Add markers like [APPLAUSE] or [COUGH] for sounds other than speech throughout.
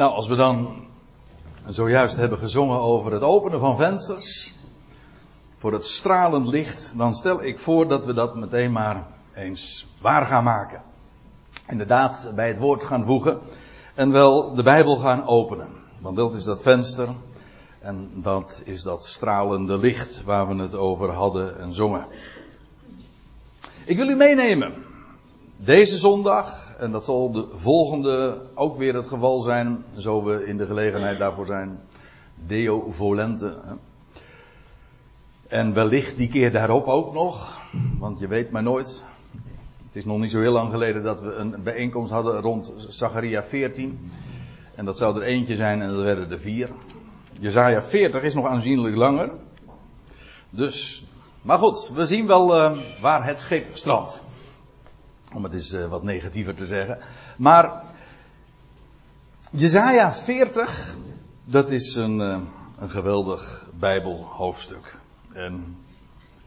Nou, als we dan zojuist hebben gezongen over het openen van vensters, voor het stralend licht, dan stel ik voor dat we dat meteen maar eens waar gaan maken. Inderdaad, bij het woord gaan voegen en wel de Bijbel gaan openen. Want dat is dat venster en dat is dat stralende licht waar we het over hadden en zongen. Ik wil u meenemen. Deze zondag, en dat zal de volgende ook weer het geval zijn, zo we in de gelegenheid daarvoor zijn. Deo volente. En wellicht die keer daarop ook nog, want je weet maar nooit. Het is nog niet zo heel lang geleden dat we een bijeenkomst hadden rond Zacharia 14. En dat zou er eentje zijn en dat werden er vier. Jezaja 40 is nog aanzienlijk langer. Dus, maar goed, we zien wel uh, waar het schip strandt. Om het eens uh, wat negatiever te zeggen. Maar Jezaja 40, dat is een, uh, een geweldig Bijbelhoofdstuk. En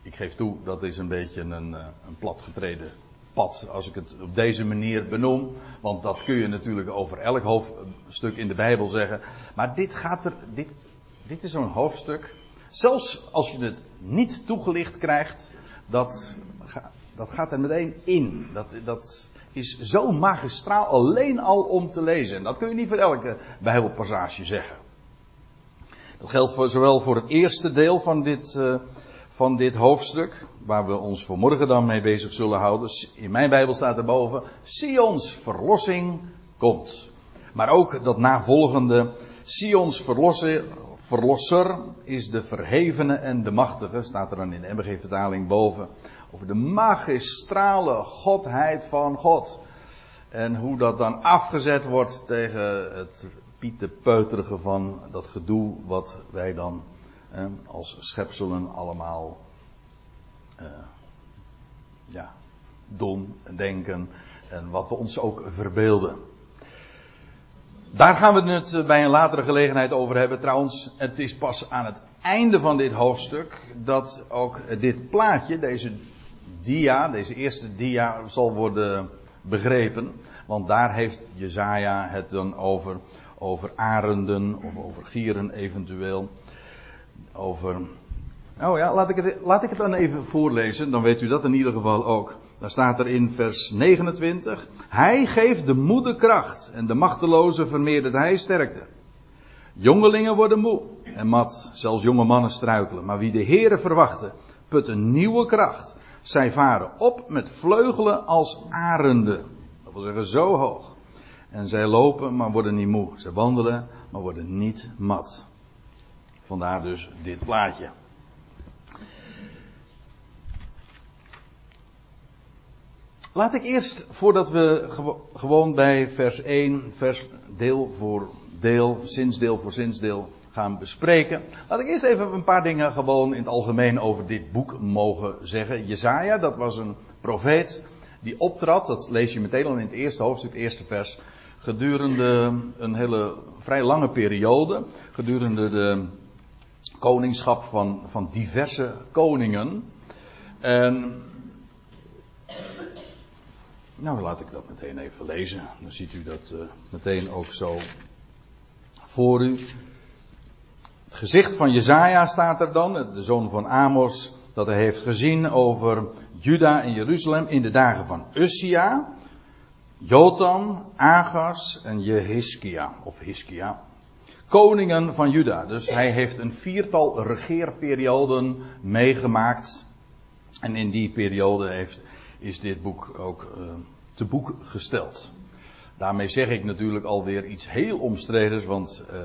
ik geef toe, dat is een beetje een, een platgetreden pad, als ik het op deze manier benoem. Want dat kun je natuurlijk over elk hoofdstuk in de Bijbel zeggen. Maar dit gaat er, dit, dit is zo'n hoofdstuk. Zelfs als je het niet toegelicht krijgt, dat, dat gaat er meteen in. Dat, dat is zo magistraal alleen al om te lezen. En dat kun je niet voor elke Bijbelpassage zeggen. Dat geldt voor, zowel voor het eerste deel van dit, uh, van dit hoofdstuk, waar we ons vanmorgen dan mee bezig zullen houden. In mijn Bijbel staat erboven, Sions verlossing komt. Maar ook dat navolgende, Sions verlosser, verlosser is de verhevene en de machtige, staat er dan in de MBG-vertaling boven. Over de magistrale godheid van God. En hoe dat dan afgezet wordt tegen het pietenpeuterige van dat gedoe wat wij dan eh, als schepselen allemaal uh, ja, doen en denken en wat we ons ook verbeelden. Daar gaan we het bij een latere gelegenheid over hebben. Trouwens, het is pas aan het einde van dit hoofdstuk dat ook dit plaatje, deze dia, deze eerste dia, zal worden begrepen. Want daar heeft Jezaja het dan over, over arenden of over gieren eventueel over. Oh ja, laat ik, het, laat ik het dan even voorlezen, dan weet u dat in ieder geval ook. Daar staat er in vers 29. Hij geeft de moede kracht en de machteloze vermeerdert hij sterkte. Jongelingen worden moe en mat, zelfs jonge mannen struikelen. Maar wie de Heere verwachten, put een nieuwe kracht. Zij varen op met vleugelen als arenden. Dat wil zeggen zo hoog. En zij lopen, maar worden niet moe. Zij wandelen, maar worden niet mat. Vandaar dus dit plaatje. Laat ik eerst, voordat we gewoon bij vers 1, vers deel voor deel, zinsdeel voor zinsdeel gaan bespreken. Laat ik eerst even een paar dingen gewoon in het algemeen over dit boek mogen zeggen. Jezaja, dat was een profeet die optrad, dat lees je meteen al in het eerste hoofdstuk, het eerste vers, gedurende een hele vrij lange periode, gedurende de koningschap van, van diverse koningen. En. Nou, laat ik dat meteen even lezen. Dan ziet u dat uh, meteen ook zo voor u. Het gezicht van Jezaja staat er dan, de zoon van Amos, dat hij heeft gezien over Juda en Jeruzalem in de dagen van Ussia, Jotam, Agas en Jehiskia, of Hiskia koningen van Juda. Dus hij heeft een viertal regeerperioden meegemaakt. En in die periode heeft, is dit boek ook uh, te boek gesteld. Daarmee zeg ik natuurlijk alweer iets heel omstredens, want uh,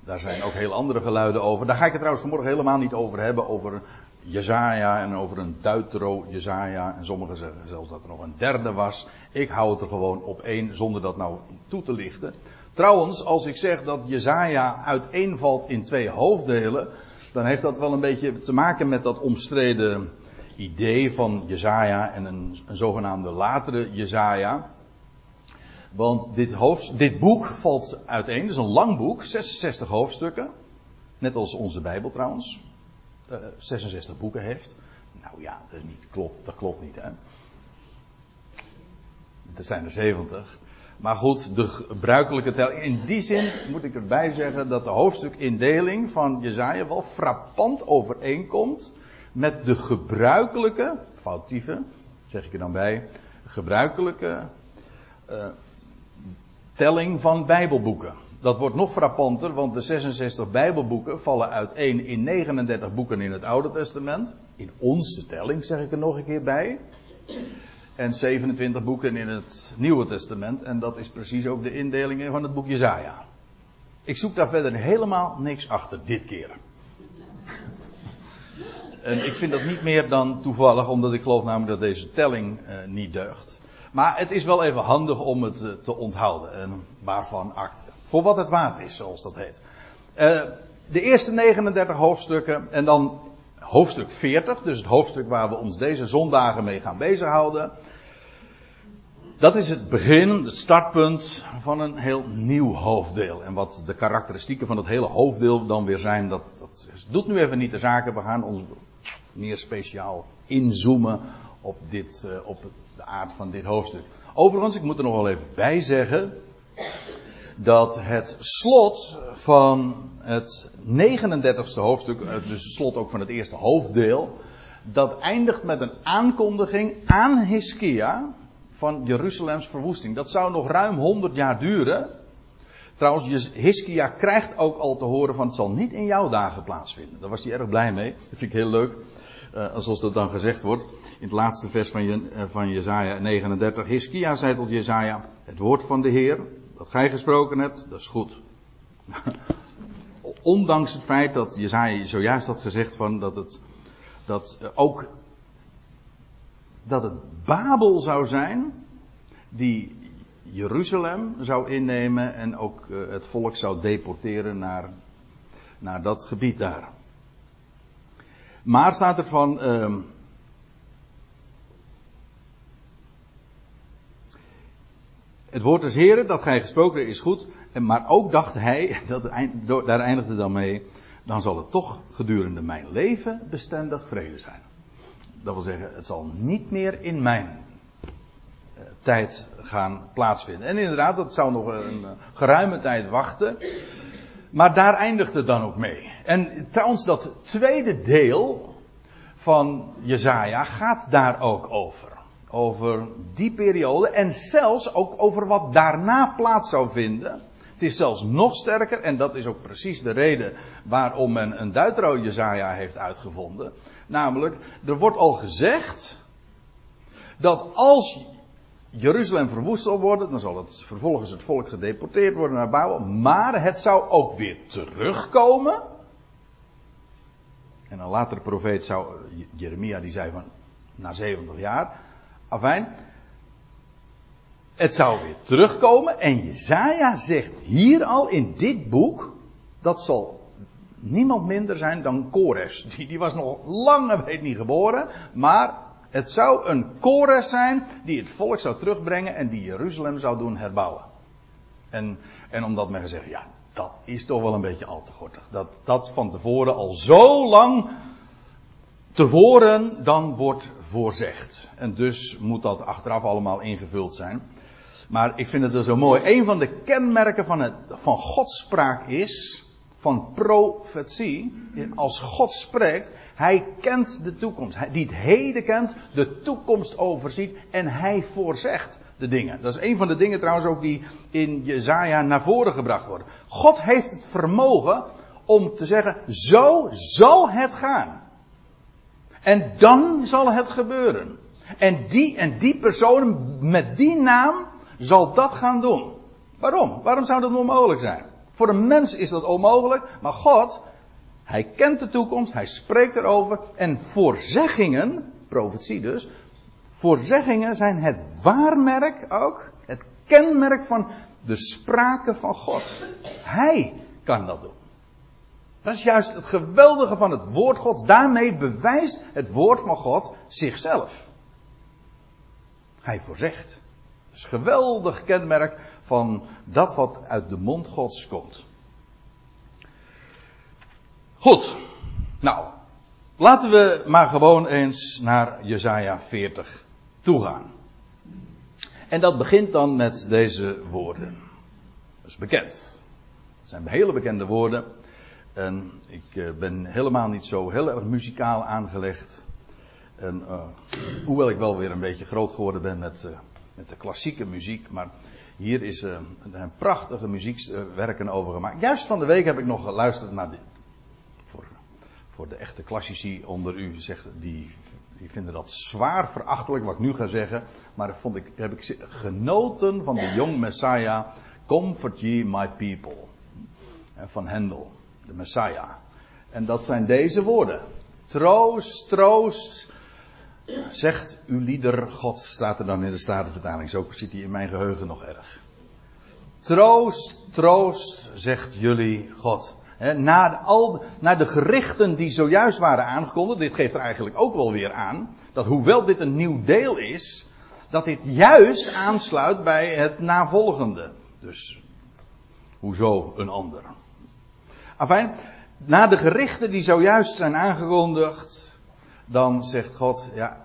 daar zijn ook heel andere geluiden over. Daar ga ik het trouwens vanmorgen helemaal niet over hebben, over Jezaja en over een Deutero Jezaja. En sommigen zeggen zelfs dat er nog een derde was. Ik hou het er gewoon op één, zonder dat nou toe te lichten. Trouwens, als ik zeg dat Jezaja uiteenvalt in twee hoofddelen, dan heeft dat wel een beetje te maken met dat omstreden idee van Jezaja en een, een zogenaamde latere Jezaja. Want dit, dit boek valt uiteen, het is een lang boek, 66 hoofdstukken. Net als onze Bijbel trouwens. Uh, 66 boeken heeft. Nou ja, dat, niet, klopt, dat klopt niet hè. Er zijn er 70. Maar goed, de gebruikelijke telling. In die zin moet ik erbij zeggen dat de hoofdstukindeling van Jezaja wel frappant overeenkomt met de gebruikelijke, foutieve, zeg ik er dan bij, gebruikelijke uh, telling van Bijbelboeken. Dat wordt nog frappanter, want de 66 Bijbelboeken vallen uiteen in 39 boeken in het Oude Testament. In onze telling, zeg ik er nog een keer bij. En 27 boeken in het Nieuwe Testament. En dat is precies ook de indeling van het boek Jezaja. Ik zoek daar verder helemaal niks achter, dit keer. En ik vind dat niet meer dan toevallig, omdat ik geloof namelijk dat deze telling uh, niet deugt. Maar het is wel even handig om het uh, te onthouden. En waarvan acte. Voor wat het waard is, zoals dat heet. De eerste 39 hoofdstukken en dan hoofdstuk 40, dus het hoofdstuk waar we ons deze zondagen mee gaan bezighouden. Dat is het begin, het startpunt van een heel nieuw hoofddeel. En wat de karakteristieken van het hele hoofddeel dan weer zijn, dat, dat doet nu even niet de zaken. We gaan ons meer speciaal inzoomen op, dit, uh, op de aard van dit hoofdstuk. Overigens, ik moet er nog wel even bij zeggen dat het slot van het 39ste hoofdstuk, eh, dus het slot ook van het eerste hoofddeel, dat eindigt met een aankondiging aan Hiskia van Jeruzalems verwoesting. Dat zou nog ruim 100 jaar duren. Trouwens, Hiskia krijgt ook al te horen van het zal niet in jouw dagen plaatsvinden. Daar was hij erg blij mee. Dat vind ik heel leuk. Uh, zoals dat dan gezegd wordt. In het laatste vers van, je, uh, van Jezaja 39. Hiskia zei tot Jezaja, het woord van de Heer, dat gij gesproken hebt, dat is goed. [LAUGHS] Ondanks het feit dat Jezaja zojuist had gezegd van dat het, dat ook, dat het Babel zou zijn, die Jeruzalem zou innemen en ook het volk zou deporteren naar, naar dat gebied daar. Maar staat er van, uh, Het woord des Heren dat gij gesproken is goed. Maar ook dacht hij, [LAUGHS] dat, daar eindigde dan mee. Dan zal het toch gedurende mijn leven bestendig vrede zijn. Dat wil zeggen, het zal niet meer in mijn uh, tijd gaan plaatsvinden. En inderdaad, dat zou nog een uh, geruime tijd wachten. Maar daar eindigde het dan ook mee. En trouwens, dat tweede deel van Jezaja gaat daar ook over over die periode en zelfs ook over wat daarna plaats zou vinden. Het is zelfs nog sterker en dat is ook precies de reden waarom men een Duitro Jezaja heeft uitgevonden. Namelijk, er wordt al gezegd dat als Jeruzalem verwoest zal worden, dan zal het vervolgens het volk gedeporteerd worden naar Babel. Maar het zou ook weer terugkomen. En een latere profeet zou, Jeremia die zei van, na 70 jaar. Afijn. Het zou weer terugkomen. En Jezaja zegt hier al in dit boek. Dat zal niemand minder zijn dan Kores. Die, die was nog lang weet niet geboren. Maar het zou een Kores zijn die het volk zou terugbrengen en die Jeruzalem zou doen herbouwen. En, en omdat men gezegd, ja, dat is toch wel een beetje al te gortig. Dat dat van tevoren al zo lang tevoren dan wordt voorzegd. En dus moet dat achteraf allemaal ingevuld zijn. Maar ik vind het wel zo mooi. Een van de kenmerken van, het, van Godspraak is, van profetie, als God spreekt, hij kent de toekomst. Hij, die het heden kent, de toekomst overziet en hij voorzegt de dingen. Dat is een van de dingen trouwens ook die in Jezaja naar voren gebracht worden. God heeft het vermogen om te zeggen, zo zal het gaan. En dan zal het gebeuren. En die en die persoon met die naam zal dat gaan doen. Waarom? Waarom zou dat onmogelijk zijn? Voor een mens is dat onmogelijk, maar God, hij kent de toekomst, hij spreekt erover en voorzeggingen, profetie dus, voorzeggingen zijn het waarmerk ook, het kenmerk van de sprake van God. Hij kan dat doen. Dat is juist het geweldige van het woord God. Daarmee bewijst het woord van God zichzelf. Hij voorzegt. Dat is een geweldig kenmerk van dat wat uit de mond Gods komt. Goed. Nou, laten we maar gewoon eens naar Jesaja 40 toegaan. En dat begint dan met deze woorden. Dat is bekend. Het zijn hele bekende woorden. En ik eh, ben helemaal niet zo heel erg muzikaal aangelegd. En, uh, hoewel ik wel weer een beetje groot geworden ben met, uh, met de klassieke muziek. Maar hier is uh, een prachtige muziekwerken over gemaakt. Juist van de week heb ik nog geluisterd naar de, voor, voor de echte klassici onder u. Zegt, die, die vinden dat zwaar verachtelijk wat ik nu ga zeggen. Maar vond ik, heb ik genoten van de Young Messiah. Comfort ye my people. Van Hendel, de Messiah. En dat zijn deze woorden. Troost, troost, Zegt uw lieder God, staat er dan in de Statenvertaling. Zo zit hij in mijn geheugen nog erg. Troost, troost, zegt jullie God. He, na, de, al, na de gerichten die zojuist waren aangekondigd, dit geeft er eigenlijk ook wel weer aan, dat hoewel dit een nieuw deel is, dat dit juist aansluit bij het navolgende. Dus, hoezo een ander? Afijn, na de gerichten die zojuist zijn aangekondigd, dan zegt God, ja,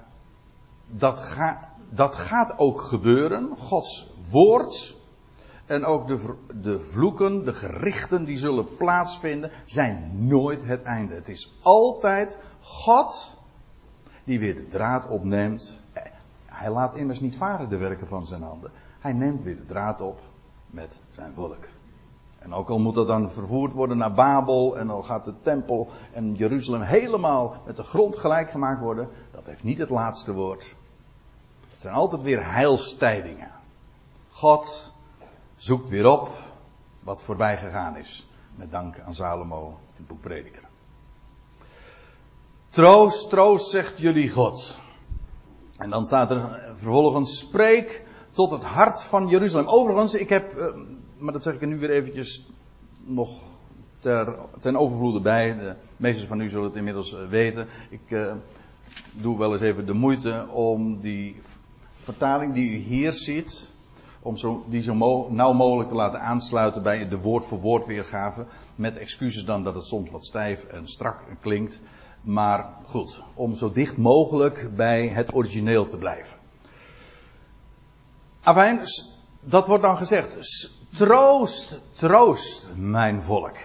dat, ga, dat gaat ook gebeuren. Gods woord en ook de, de vloeken, de gerichten die zullen plaatsvinden, zijn nooit het einde. Het is altijd God die weer de draad opneemt. Hij laat immers niet varen de werken van zijn handen. Hij neemt weer de draad op met zijn volk. En ook al moet dat dan vervoerd worden naar Babel en al gaat de tempel en Jeruzalem helemaal met de grond gelijk gemaakt worden, dat heeft niet het laatste woord. Het zijn altijd weer heilstijdingen. God zoekt weer op wat voorbij gegaan is. Met dank aan Salomo in het boek Prediker. Troost, troost, zegt jullie God. En dan staat er vervolgens, spreek tot het hart van Jeruzalem. Overigens, ik heb eh, maar dat zeg ik er nu weer eventjes nog ter, ten overvloede bij. De meesten van u zullen het inmiddels eh, weten. Ik uh, doe wel eens even de moeite om die vertaling die u hier ziet, om zo, die zo nauw mogelijk te laten aansluiten bij de woord voor woord weergave. Met excuses dan dat het soms wat stijf en strak klinkt. Maar goed, om zo dicht mogelijk bij het origineel te blijven. Afijn, dat wordt dan gezegd. Troost, troost mijn volk.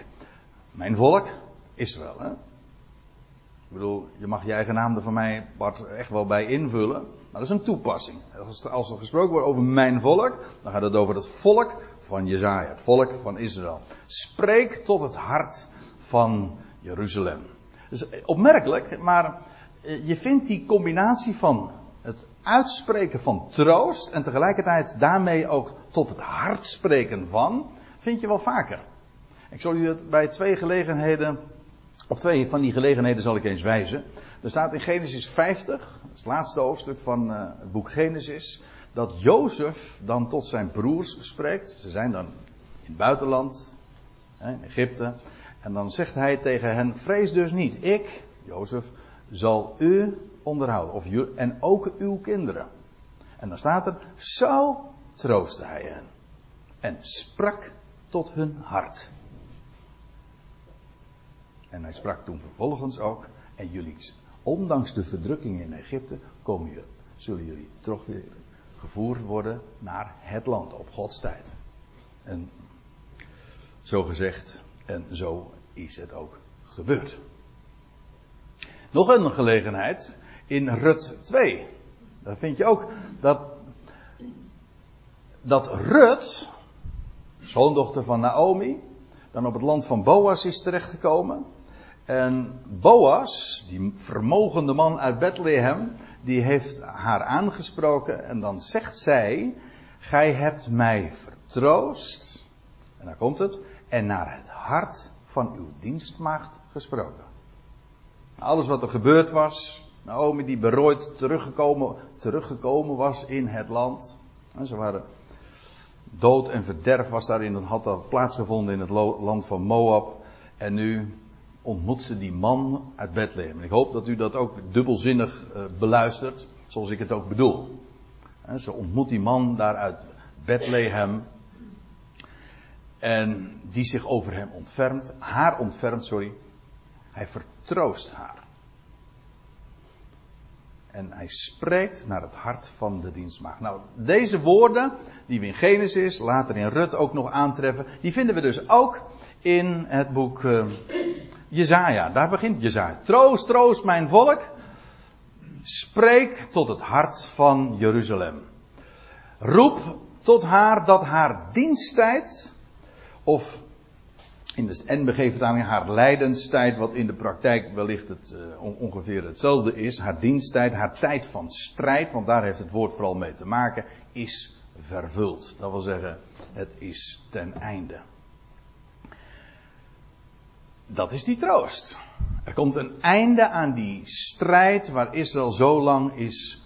Mijn volk, Israël. Hè? Ik bedoel, je mag je eigen naam er van mij, Bart, echt wel bij invullen. Maar dat is een toepassing. Als, er gesproken wordt over mijn volk, dan gaat het over het volk van Jezaja, het volk van Israël. Spreek tot het hart van Jeruzalem. Dus opmerkelijk, maar eh, je vindt die combinatie van het uitspreken van troost en tegelijkertijd daarmee ook tot het hart spreken van, vind je wel vaker. Ik zal u het bij twee gelegenheden, op twee van die gelegenheden zal ik eens wijzen. Er staat in Genesis 50, dat is het laatste hoofdstuk van uh, het boek Genesis, dat Jozef dan tot zijn broers spreekt. Ze zijn dan in het buitenland, in Egypte. En dan zegt hij tegen hen, vrees dus niet, ik, Jozef, zal u onderhouden. Of en ook uw kinderen. En dan staat er, zo troostte hij hen. En sprak tot hun hart. En hij sprak toen vervolgens ook, en jullie, ondanks de verdrukking in Egypte, komen zullen jullie toch weer gevoerd worden naar het land op Gods tijd. En zo gezegd, en zo is het ook gebeurd. Nog een gelegenheid in Rut 2. Daar vind je ook dat, dat Rut, schoondochter van Naomi, dan op het land van Boas is terechtgekomen. En Boas, die vermogende man uit Bethlehem, die heeft haar aangesproken en dan zegt zij, gij hebt mij vertroost, en daar komt het, en naar het hart van uw dienstmaagd gesproken. Alles wat er gebeurd was. Naomi die berooid teruggekomen, teruggekomen was in het land. Ze waren dood en verderf was daarin, had dat plaatsgevonden in het land van Moab. En nu ontmoet ze die man uit Bethlehem. ik hoop dat u dat ook dubbelzinnig uh, beluistert, zoals ik het ook bedoel. Ze ontmoet die man daar uit Bethlehem. En die zich over hem ontfermt, haar ontfermt, sorry. Hij vertroost haar. En hij spreekt naar het hart van de dienstmaagd. Nou, deze woorden, die we in Genesis, later in Rut ook nog aantreffen, die vinden we dus ook in het boek uh, Jezaja. Daar begint Jezaja. Troost, troost mijn volk. Spreek tot het hart van Jeruzalem. Roep tot haar dat haar diensttijd, of in de NBG-vertaling haar lijdenstijd, wat in de praktijk wellicht het, uh, ongeveer hetzelfde is, haar diensttijd, haar tijd van strijd, want daar heeft het woord vooral mee te maken, is vervuld. Dat wil zeggen, het is ten einde. Dat is die troost. Er komt een einde aan die strijd waar Israël zo lang is,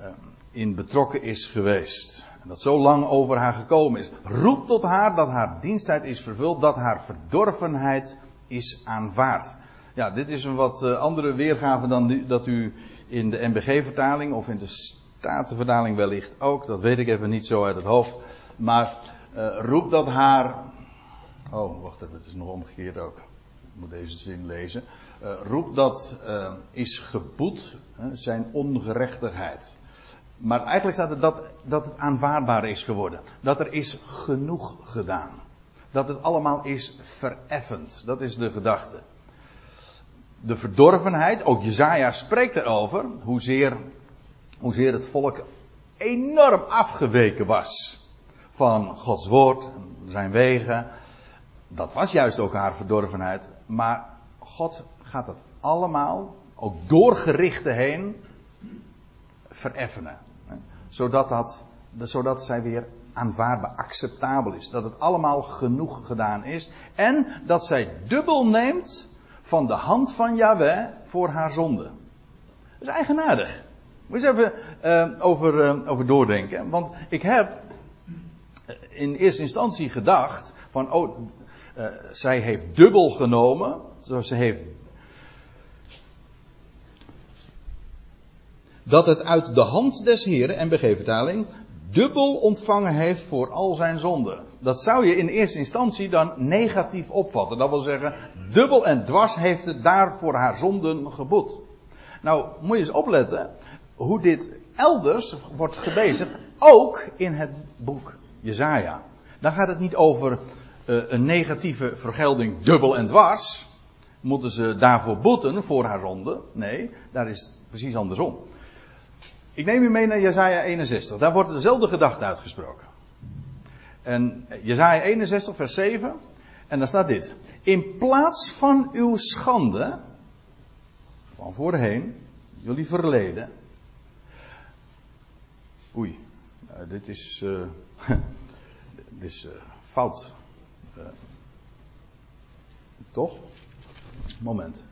uh, in betrokken is geweest. En dat zo lang over haar gekomen is. Roep tot haar dat haar diensttijd is vervuld, dat haar verdorvenheid is aanvaard. Ja, dit is een wat uh, andere weergave dan dat u in de NBG-vertaling of in de Statenvertaling wellicht ook. Dat weet ik even niet zo uit het hoofd. Maar uh, roep dat haar. Oh, wacht even, het is nog omgekeerd ook. Moet deze zin lezen. Uh, roep dat is geboet, zijn ongerechtigheid. Maar eigenlijk staat er dat, dat het aanvaardbaar is geworden. Dat er is genoeg gedaan. Dat het allemaal is vereffend. Dat is de gedachte. De verdorvenheid, ook Jezaja spreekt erover, hoezeer, hoezeer het volk enorm afgeweken was van Gods woord, zijn wegen. Dat was juist ook haar verdorvenheid. Maar God gaat het allemaal, ook door gerichten heen, vereffenen. Zodat, dat, zodat zij weer aanvaardbaar, acceptabel is. Dat het allemaal genoeg gedaan is. En dat zij dubbel neemt van de hand van Yahweh voor haar zonde. Dat is eigenaardig. Moet eens even uh, over, uh, over doordenken. Want ik heb in eerste instantie gedacht van, oh, uh, zij heeft dubbel genomen. Zoals ze heeft dat het uit de hand des Heren, en vertaling, dubbel ontvangen heeft voor al zijn zonden. Dat zou je in eerste instantie dan negatief opvatten. Dat wil zeggen, dubbel en dwars heeft het daar voor haar zonden geboet. Nou, moet je eens opletten hoe dit elders wordt gebezigd, ook in het boek Jezaja. Dan gaat het niet over een negatieve vergelding dubbel en dwars. Moeten ze daarvoor boeten voor haar zonde? Nee, daar is precies andersom. Ik neem u mee naar Jezaja 61. Daar wordt dezelfde gedachte uitgesproken. En Jezaja 61 vers 7. En daar staat dit. In plaats van uw schande. Van voorheen. Jullie verleden. Oei. Uh, dit is. [LAUGHS] Dit is fout. Toch? Moment.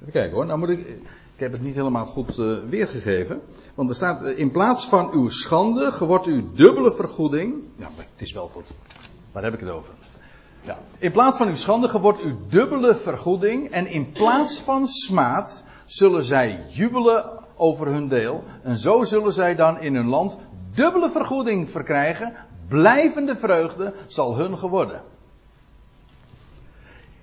Even kijken hoor. Nou moet ik. Ik heb het niet helemaal goed uh, weergegeven. Want er staat. Uh, in plaats van uw schande. wordt u dubbele vergoeding. Ja, maar het is wel goed. Waar heb ik het over? Ja. In plaats van uw schande. wordt u dubbele vergoeding. En in plaats van smaad. zullen zij jubelen over hun deel. En zo zullen zij dan in hun land dubbele vergoeding verkrijgen. Blijvende vreugde zal hun geworden.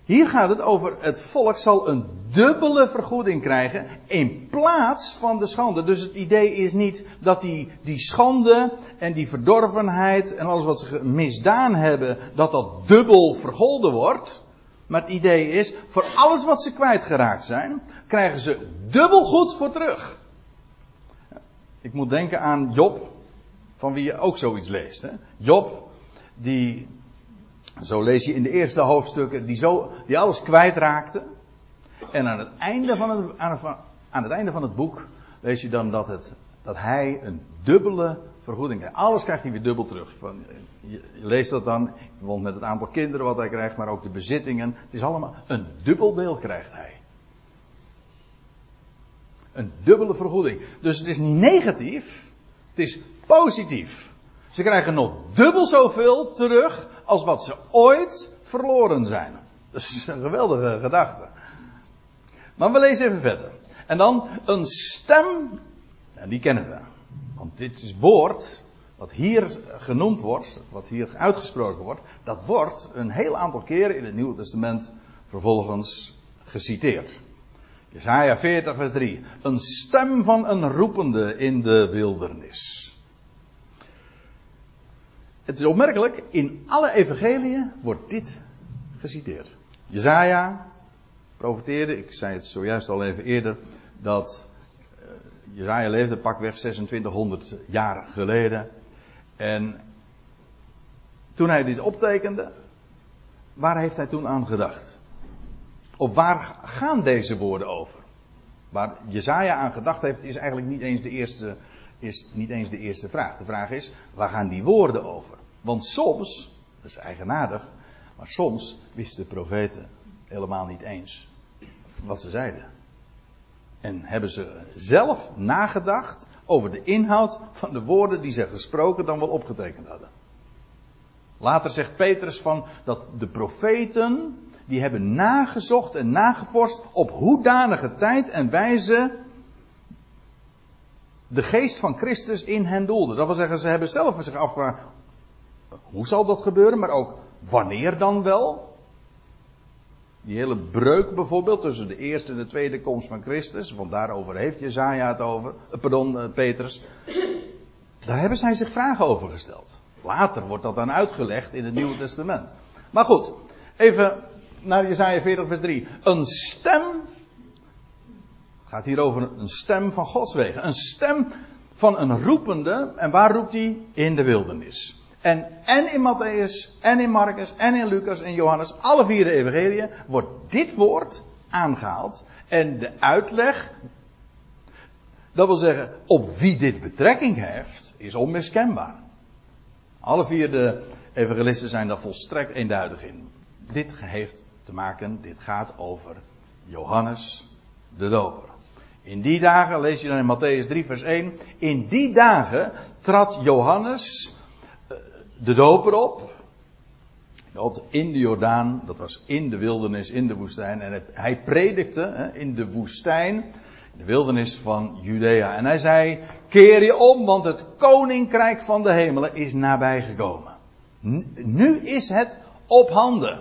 Hier gaat het over het volk zal een dubbele vergoeding krijgen in plaats van de schande. Dus het idee is niet dat die, die schande en die verdorvenheid en alles wat ze misdaan hebben, dat dat dubbel vergolden wordt. Maar het idee is, voor alles wat ze kwijtgeraakt zijn, krijgen ze dubbel goed voor terug. Ik moet denken aan Job, van wie je ook zoiets leest. Hè? Job, die zo lees je in de eerste hoofdstukken die, zo, die alles kwijtraakte. En aan het, einde van het, aan, het einde van het boek lees je dan dat, het, dat hij een dubbele vergoeding krijgt. Alles krijgt hij weer dubbel terug. Van, je, je, leest dat dan, want met het aantal kinderen wat hij krijgt, maar ook de bezittingen. Het is allemaal een dubbel deel krijgt hij. Een dubbele vergoeding. Dus het is niet negatief, het is positief. Ze krijgen nog dubbel zoveel terug als wat ze ooit verloren zijn. Dat is een geweldige gedachte. Maar we lezen even verder. En dan een stem, en die kennen we. Want dit is woord, wat hier genoemd wordt, wat hier uitgesproken wordt, dat wordt een heel aantal keren in het Nieuwe Testament vervolgens geciteerd. Jesaja 40, vers 3. Een stem van een roepende in de wildernis. Het is opmerkelijk, in alle evangeliën wordt dit geciteerd. Jezaja profeteerde, ik zei het zojuist al even eerder, dat uh, Jezaja leefde pakweg 2600 jaar geleden. En toen hij dit optekende, waar heeft hij toen aan gedacht? Of waar gaan deze woorden over? Waar Jezaja aan gedacht heeft, is eigenlijk niet eens de eerste, is niet eens de eerste vraag. De vraag is, waar gaan die woorden over? Want soms, dat is eigenaardig, maar soms wisten de profeten helemaal niet eens wat ze zeiden. En hebben ze zelf nagedacht over de inhoud van de woorden die ze gesproken dan wel opgetekend hadden. Later zegt Petrus van dat de profeten die hebben nagezocht en nagevorst op hoedanige tijd en wijze de geest van Christus in hen doelde. Dat wil zeggen, ze hebben zelf zich afgevraagd, hoe zal dat gebeuren, maar ook wanneer dan wel? Die hele breuk bijvoorbeeld tussen de eerste en de tweede komst van Christus, want daarover heeft Jezaja het over, eh, pardon, eh, Petrus. Daar hebben zij zich vragen over gesteld. Later wordt dat dan uitgelegd in het Nieuwe Testament. Maar goed, even naar Jezaja 40 vers 3. Een stem, gaat hier over een stem van Gods wegen. Een stem van een roepende, en waar roept hij? In de wildernis. En, en in Matthäus, en in Marcus, en in Lucas en Johannes, alle vier de evangeliën, wordt dit woord aangehaald. En de uitleg, dat wil zeggen, op wie dit betrekking heeft, is onmiskenbaar. Alle vier de evangelisten zijn daar volstrekt eenduidig in. Dit heeft te maken, dit gaat over Johannes de Doper. In die dagen, lees je dan in Matthäus 3, vers 1. In die dagen trad Johannes de doper op. In de Jordaan, dat was in de wildernis, in de woestijn. En hij predikte in de woestijn, in de wildernis van Judea. En hij zei: Keer je om, want het koninkrijk van de hemelen is nabijgekomen. Nu is het op handen.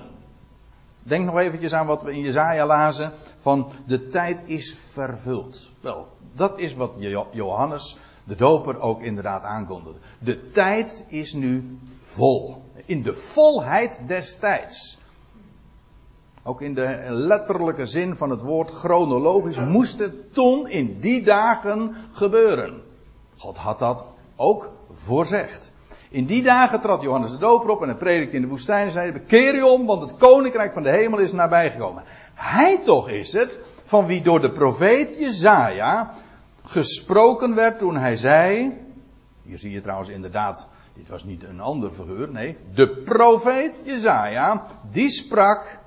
Denk nog eventjes aan wat we in Jezaja lazen: van de tijd is vervuld. Wel, dat is wat Johannes de doper ook inderdaad aankondigde. De tijd is nu vol. In de volheid des tijds. Ook in de letterlijke zin van het woord chronologisch moest het toen in die dagen gebeuren. God had dat ook voorzegd. In die dagen trad Johannes de Doper op en hij predikte in de woestijn en zei: Bekeer je om, want het koninkrijk van de hemel is nabijgekomen. Hij toch is het van wie door de profeet Jezaja gesproken werd toen hij zei. Hier zie je trouwens inderdaad dit was niet een ander figuur, nee. De profeet Jezaja, die sprak.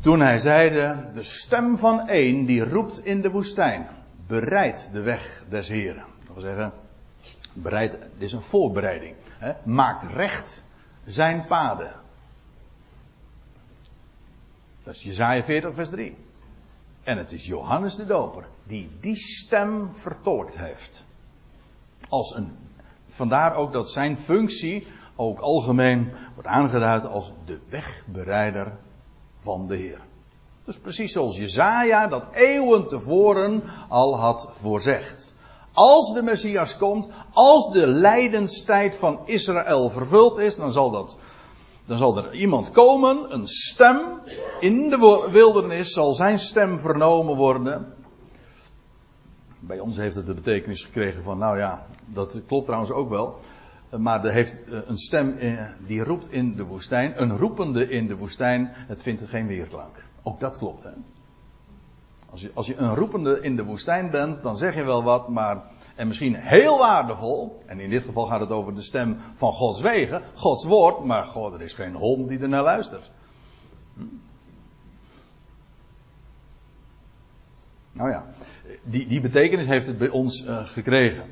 Toen hij zeide, de stem van één die roept in de woestijn. Bereid de weg des Heren. Dat wil zeggen, bereid, dit is een voorbereiding. Hè, maakt recht zijn paden. Dat is Jezaja 40 vers 3. En het is Johannes de Doper die die stem vertolkt heeft. Als een Vandaar ook dat zijn functie ook algemeen wordt aangeduid als de wegbereider van de Heer. Dus precies zoals Jezaja dat eeuwen tevoren al had voorzegd. Als de Messias komt, als de lijdenstijd van Israël vervuld is, dan zal dat dan zal er iemand komen, een stem in de wildernis zal zijn stem vernomen worden. Bij ons heeft het de betekenis gekregen van, nou ja, dat klopt trouwens ook wel. Maar er heeft eh, een stem eh, die roept in de woestijn, een roepende in de woestijn, het vindt geen weerklank. Ook dat klopt, hè. Als je, als je een roepende in de woestijn bent, dan zeg je wel wat, maar, en misschien heel waardevol, en in dit geval gaat het over de stem van Gods wegen, Gods woord, maar God, er is geen hond die er naar luistert. Hm? Nou ja, die, die betekenis heeft het bij ons uh, gekregen.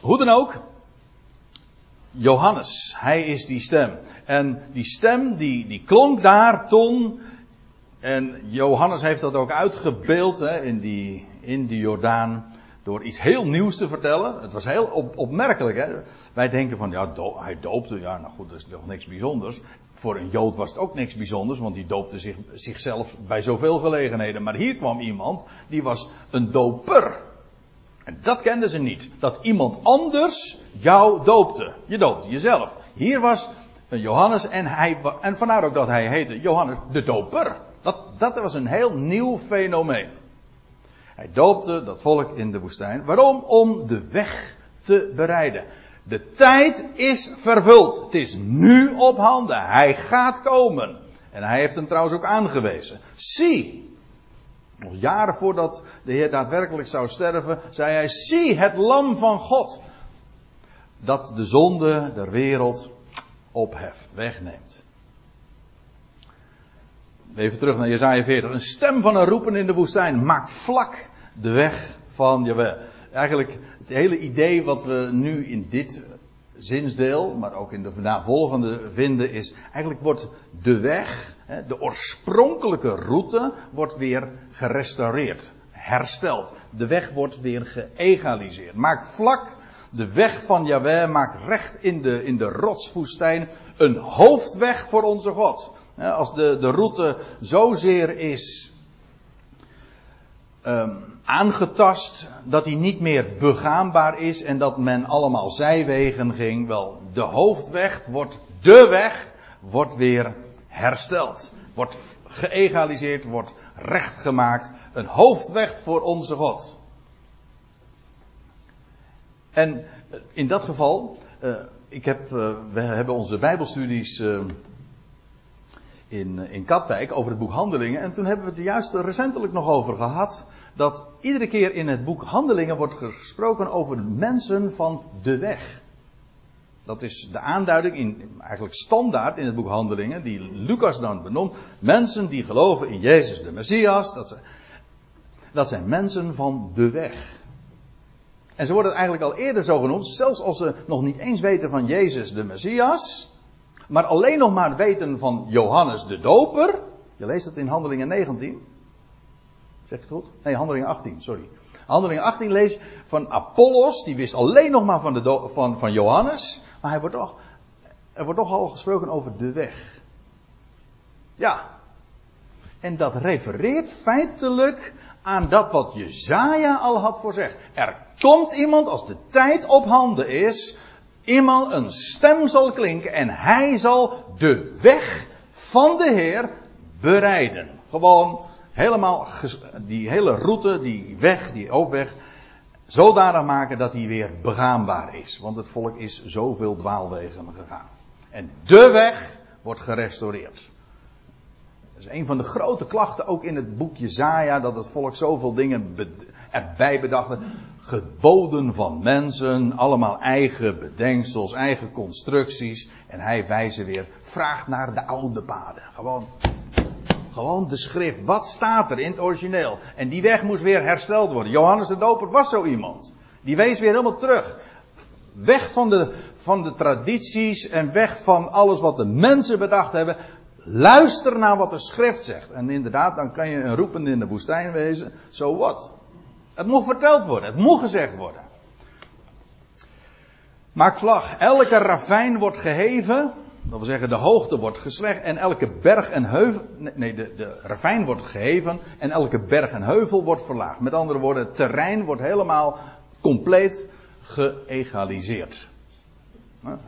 Hoe dan ook, Johannes, hij is die stem. En die stem die, die klonk daar toen. En Johannes heeft dat ook uitgebeeld hè, in, die, in die Jordaan. Door iets heel nieuws te vertellen. Het was heel op, opmerkelijk. Hè? Wij denken van, ja, hij doopte. Ja, nou goed, dat is nog niks bijzonders. Voor een Jood was het ook niks bijzonders, want die doopte zich, zichzelf bij zoveel gelegenheden. Maar hier kwam iemand, die was een doper. En dat kenden ze niet. Dat iemand anders jou doopte. Je doopte jezelf. Hier was een Johannes en, hij, en vandaar ook dat hij heette Johannes de doper. Dat, dat was een heel nieuw fenomeen. Hij doopte dat volk in de woestijn. Waarom? Om de weg te bereiden. De tijd is vervuld. Het is nu op handen. Hij gaat komen. En hij heeft hem trouwens ook aangewezen. Zie. Nog jaren voordat de Heer daadwerkelijk zou sterven, zei hij: Zie het Lam van God. Dat de zonde der wereld opheft, wegneemt. Even terug naar Jezaja 40. Een stem van een roepen in de woestijn maakt vlak de weg van Jawel. Eigenlijk het hele idee wat we nu in dit zinsdeel, maar ook in de navolgende vinden, is eigenlijk wordt de weg, de oorspronkelijke route, wordt weer gerestaureerd, hersteld. De weg wordt weer geëgaliseerd. Maak vlak de weg van Jahweh, maak recht in de, in de rotswoestijn een hoofdweg voor onze God. Als de, de route zozeer is um, aangetast dat hij niet meer begaanbaar is en dat men allemaal zijwegen ging. Wel, de hoofdweg wordt, de weg, wordt weer hersteld. Wordt geëgaliseerd, wordt rechtgemaakt. Een hoofdweg voor onze God. En in dat geval, uh, ik heb, uh, we hebben onze Bijbelstudies uh, in, in Katwijk over het boek Handelingen. En toen hebben we het juist recentelijk nog over gehad dat iedere keer in het boek Handelingen wordt gesproken over mensen van de weg. Dat is de aanduiding, in, eigenlijk standaard in het boek Handelingen, die Lucas dan benoemt. Mensen die geloven in Jezus de Messias, dat, dat zijn mensen van de weg. En ze worden eigenlijk al eerder zo genoemd, zelfs als ze nog niet eens weten van Jezus de Messias, maar alleen nog maar weten van Johannes de Doper. Je leest het in Handelingen 19. Zeg ik het goed? Nee, handeling 18, sorry. Handeling 18 lees van Apollos, die wist alleen nog maar van, de van, van Johannes. Maar hij wordt toch, er wordt toch al gesproken over de weg. Ja. En dat refereert feitelijk aan dat wat Jezaja al had voorzegd. Er komt iemand als de tijd op handen is, iemand een stem zal klinken en hij zal de weg van de Heer bereiden. Gewoon helemaal die hele route, die weg, die hoofdweg, zodanig maken dat die weer begaanbaar is. Want het volk is zoveel dwaalwegen gegaan. En de weg wordt gerestaureerd. Dat is een van de grote klachten ook in het boek Jezaja, dat het volk zoveel dingen erbij bedachten. Geboden van mensen, allemaal eigen bedenksels, eigen constructies. En hij wijst weer, vraagt naar de oude paden. Gewoon gewoon de schrift. Wat staat er in het origineel? En die weg moest weer hersteld worden. Johannes de Doper was zo iemand. Die wees weer helemaal terug. Weg van de, van de tradities en weg van alles wat de mensen bedacht hebben. Luister naar wat de schrift zegt. En inderdaad, dan kan je een roepende in de woestijn wezen. Zo wat. Het moet verteld worden. Het moet gezegd worden. Maak vlag. Elke ravijn wordt geheven. Dat wil zeggen, de hoogte wordt geslecht en elke berg en heuvel. Nee, de, de ravijn wordt geheven en elke berg en heuvel wordt verlaagd. Met andere woorden, het terrein wordt helemaal compleet geëgaliseerd.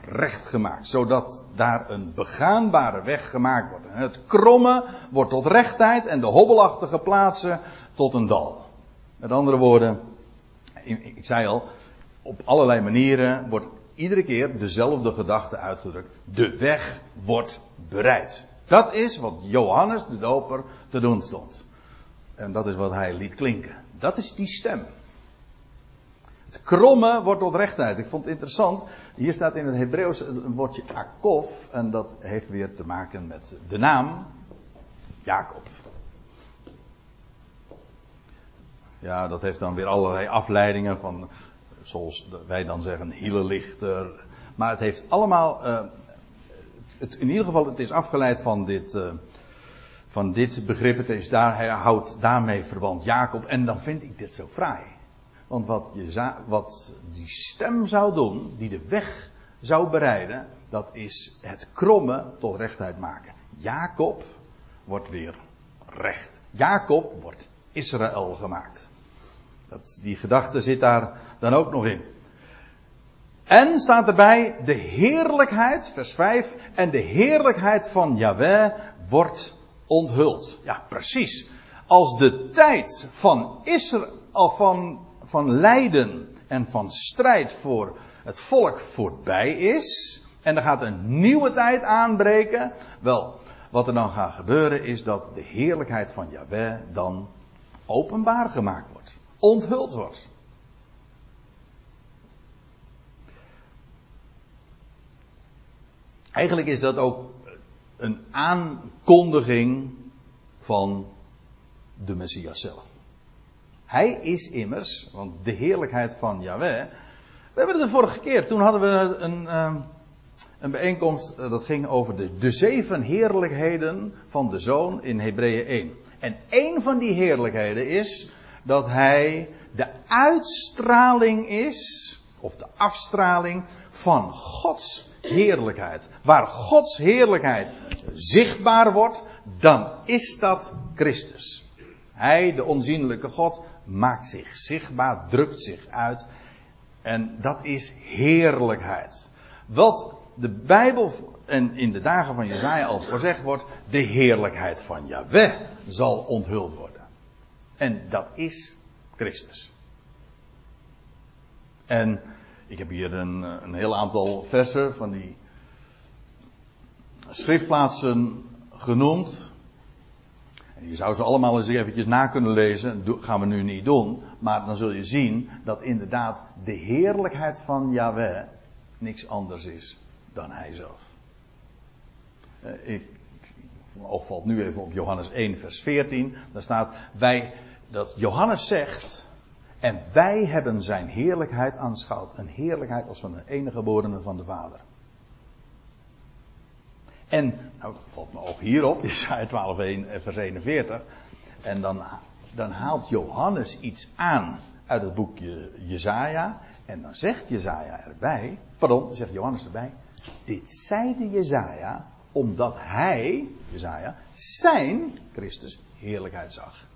Recht gemaakt, zodat daar een begaanbare weg gemaakt wordt. Het kromme wordt tot rechtheid en de hobbelachtige plaatsen tot een dal. Met andere woorden, ik zei al, op allerlei manieren wordt iedere keer dezelfde gedachte uitgedrukt. De weg wordt bereid. Dat is wat Johannes de Doper te doen stond. En dat is wat hij liet klinken. Dat is die stem. Het kromme wordt tot rechtheid. Ik vond het interessant. Hier staat in het Hebreeuws een woordje akov. En dat heeft weer te maken met de naam Jacob. Ja, dat heeft dan weer allerlei afleidingen van zoals wij dan zeggen, hielenlichter. Maar het heeft allemaal, uh, het, in ieder geval, het is afgeleid van dit, uh, van dit begrip. Het is daar, hij houdt daarmee verband Jacob. En dan vind ik dit zo fraai. Want wat, je, wat die stem zou doen, die de weg zou bereiden, dat is het kromme tot rechtheid maken. Jacob wordt weer recht. Jacob wordt Israël gemaakt. Dat, die gedachte zit daar dan ook nog in. En staat erbij de heerlijkheid, vers 5, en de heerlijkheid van Yahweh wordt onthuld. Ja, precies. Als de tijd van Israël, van, van lijden en van strijd voor het volk voorbij is, en er gaat een nieuwe tijd aanbreken, wel, wat er dan gaat gebeuren is dat de heerlijkheid van Yahweh dan openbaar gemaakt wordt, onthuld wordt. Eigenlijk is dat ook een aankondiging van de Messias zelf. Hij is immers, want de heerlijkheid van Yahweh. We hebben het de vorige keer, toen hadden we een, ehm, een bijeenkomst eh, dat ging over de, de zeven heerlijkheden van de zoon in Hebreeën 1. En één van die heerlijkheden is dat hij de uitstraling is, of de afstraling van Gods heerlijkheid. Waar Gods heerlijkheid zichtbaar wordt, dan is dat Christus. Hij, de onzienlijke God, maakt zich zichtbaar, drukt zich uit. En dat is heerlijkheid. Wat de Bijbel en in de dagen van Jezaja al voorzegd wordt, de heerlijkheid van Yahweh zal onthuld worden. En dat is Christus. En ik heb hier een, een heel aantal versen van die schriftplaatsen genoemd. En je zou ze allemaal eens eventjes na kunnen lezen. Dat gaan we nu niet doen. Maar dan zul je zien dat inderdaad de heerlijkheid van Yahweh niks anders is dan hij zelf. Eh, ik, mijn oog valt nu even op Johannes 1, vers 14. Daar staat wij, dat Johannes zegt. En wij hebben zijn heerlijkheid aanschouwd. Een heerlijkheid als van een enige geborene van de Vader. En, nou, valt me ook hierop, [LAUGHS] Jesaja 12, 1, vers 41. En dan, dan haalt Johannes iets aan uit het boekje Jesaja. En dan zegt Jesaja erbij, pardon, zegt Johannes erbij. Dit zeide Jezaja omdat hij, Jezaja, zijn, Christus, heerlijkheid zag.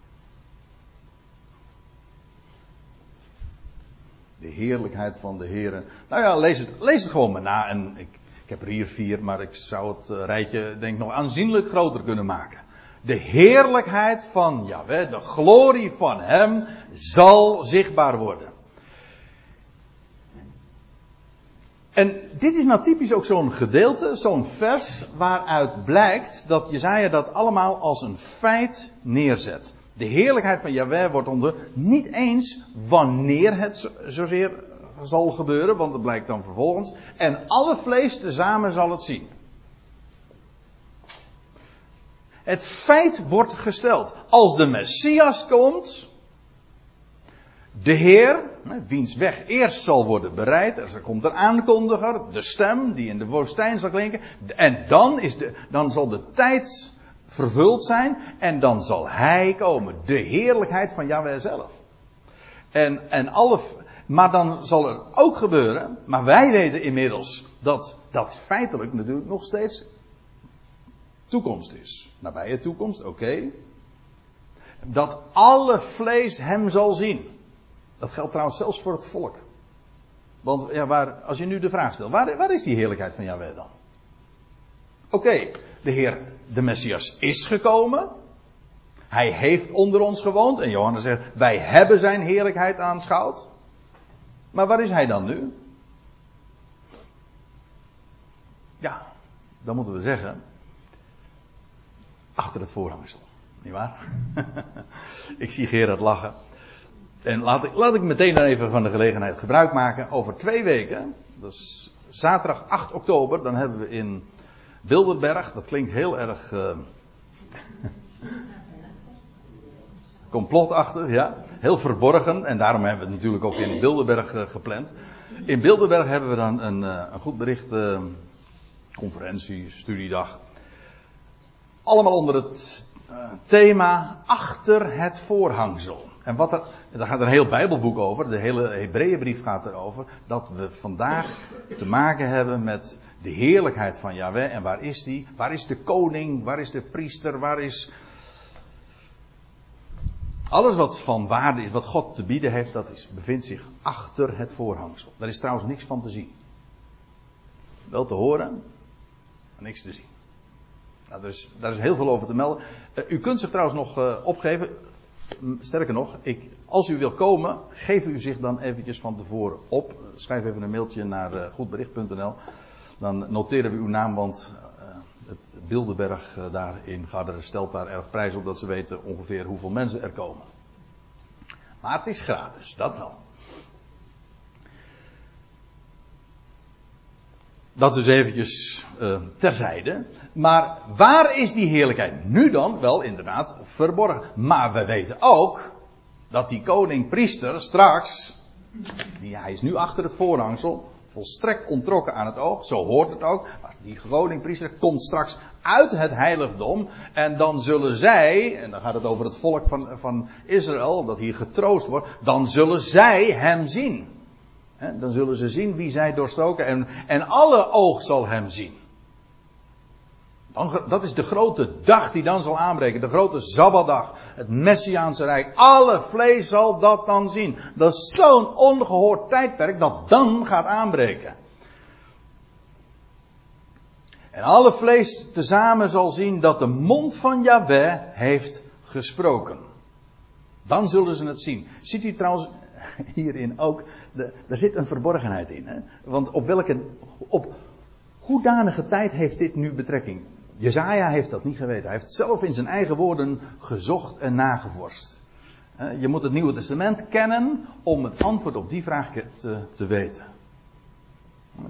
De heerlijkheid van de Heer. Nou ja, lees het, lees het gewoon maar na. En ik, ik heb er hier vier, maar ik zou het eh, rijtje denk ik nog aanzienlijk groter kunnen maken. De heerlijkheid van Jahweh, de glorie van Hem, zal zichtbaar worden. En dit is nou typisch ook zo'n gedeelte, zo'n vers, waaruit blijkt dat Jezaja dat allemaal als een feit neerzet. De heerlijkheid van Yahweh wordt onder niet eens wanneer het zozeer zal gebeuren, want dat blijkt dan vervolgens. En alle vlees tezamen zal het zien. Het feit wordt gesteld. Als de Messias komt, de Heer, wiens weg eerst zal worden bereid, er komt een aankondiger, de stem die in de woestijn zal klinken, en dan, is de, dan zal de tijd vervuld zijn en dan zal Hij komen, de heerlijkheid van Yahweh zelf. En, en alle, maar dan zal er ook gebeuren, maar wij weten inmiddels dat dat feitelijk natuurlijk nog steeds toekomst is. Nabije toekomst, oké. Dat alle vlees Hem zal zien. Dat geldt trouwens zelfs voor het volk. Want ja, waar, als je nu de vraag stelt, waar, waar is die heerlijkheid van Yahweh dan? Oké, de Heer, de Messias is gekomen. Hij heeft onder ons gewoond. En Johannes zegt, wij hebben zijn heerlijkheid aanschouwd. Maar waar is hij dan nu? Ja, dan moeten we zeggen, achter het voorhangsel. Niet waar? [LAUGHS] ik zie Gerard lachen. En laat ik, laat ik meteen dan even van de gelegenheid gebruik maken. Over twee weken, dat is zaterdag 8 oktober, dan hebben we in Bilderberg, dat klinkt heel erg. Uh, [LAUGHS] complotachtig, ja. Heel verborgen. En daarom hebben we het natuurlijk ook in Bilderberg uh, gepland. In Bilderberg hebben we dan een, uh, een goed bericht, conferentie, studiedag. Allemaal onder het thema achter het voorhangsel. En wat er, daar gaat een heel Bijbelboek over, de hele Hebreeënbrief gaat erover, dat we vandaag te maken hebben met de heerlijkheid van Yahweh. En waar is die? Waar is de koning? Waar is de priester? Waar is. Alles wat van waarde is, wat God te bieden heeft, dat is, bevindt zich achter het voorhangsel. Daar is trouwens niks van te zien. Wel te horen, maar niks te zien. Nou, daar, is, is heel veel over te melden. Uh, u kunt zich trouwens nog uh, opgeven. Sterker nog, ik, als u wil komen, geef u zich dan eventjes van tevoren op. Schrijf even een mailtje naar goedbericht.nl. Dan noteren we uw naam, want uh, het Bilderberg uh, daar in Garderen stelt daar erg prijs op dat ze weten ongeveer hoeveel mensen er komen. Maar het is gratis, dat wel. Dat dus eventjes uh, terzijde. Maar waar is die heerlijkheid nu dan? Wel inderdaad verborgen. Maar we weten ook dat die koning priester straks, die, hij is nu achter het voorhangsel, volstrekt ontrokken aan het oog, zo hoort het ook. Maar die koning priester komt straks uit het heiligdom en dan zullen zij, en dan gaat het over het volk van, van Israël, dat hier getroost wordt, dan zullen zij hem zien. Dan zullen ze zien wie zij doorstoken en, en alle oog zal hem zien. Dan, dat is de grote dag die dan zal aanbreken. De grote Sabbatdag. Het Messiaanse Rijk. Alle vlees zal dat dan zien. Dat is zo'n ongehoord tijdperk dat dan gaat aanbreken. En alle vlees tezamen zal zien dat de mond van Yahweh heeft gesproken. Dan zullen ze het zien. Ziet u trouwens hierin ook, er zit een verborgenheid in. Hè? Want op welke, op hoedanige tijd heeft dit nu betrekking? Jezaja heeft dat niet geweten. Hij heeft zelf in zijn eigen woorden gezocht en nagevorst. Je moet het Nieuwe Testament kennen om het antwoord op die vraag te, te weten.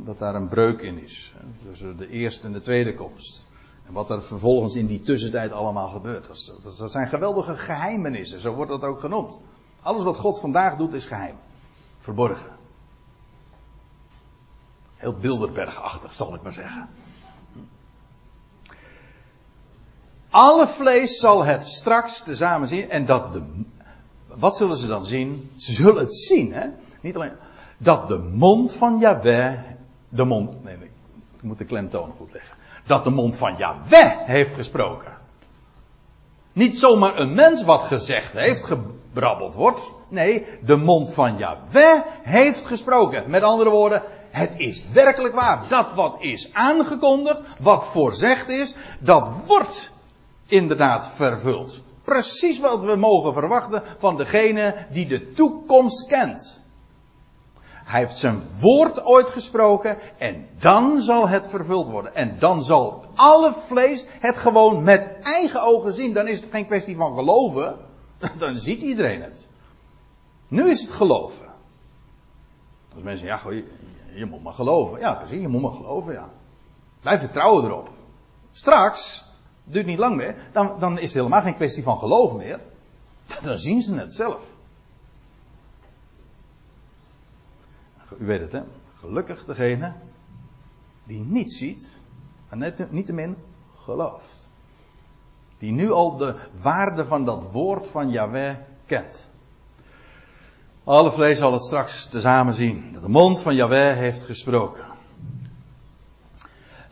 Dat daar een breuk in is. Tussen de eerste en de tweede komst. En wat er vervolgens in die tussentijd allemaal gebeurt. Dat, dat zijn geweldige geheimenissen. Zo wordt dat ook genoemd. Alles wat God vandaag doet is geheim. Verborgen. Heel Bilderbergachtig zal ik maar zeggen. Alle vlees zal het straks tezamen zien. En dat de. Wat zullen ze dan zien? Ze zullen het zien, hè? Niet alleen. Dat de mond van Yahweh. De mond. Nee, nee, ik moet de klemtoon goed leggen. Dat de mond van Yahweh heeft gesproken. Niet zomaar een mens wat gezegd heeft, gebrabbeld wordt. Nee, de mond van Yahweh heeft gesproken. Met andere woorden, het is werkelijk waar. Dat wat is aangekondigd, wat voorzegd is, dat wordt inderdaad vervuld. Precies wat we mogen verwachten van degene die de toekomst kent. Hij heeft zijn woord ooit gesproken en dan zal het vervuld worden. En dan zal alle vlees het gewoon met eigen ogen zien. Dan is het geen kwestie van geloven. [LAUGHS] Dan ziet iedereen het. Nu is het geloven. Als mensen zeggen, ja, je, je moet maar geloven. Ja, precies, je moet maar geloven, ja. Blijf vertrouwen erop. Straks, duurt niet lang meer, dan, dan is het helemaal geen kwestie van geloof meer. Dan zien ze het zelf. U weet het, hè? Gelukkig degene die niet ziet, maar net, niettemin gelooft. Die nu al de waarde van dat woord van Yahweh kent. Alle vlees zal het straks tezamen zien. Dat de mond van Yahweh heeft gesproken.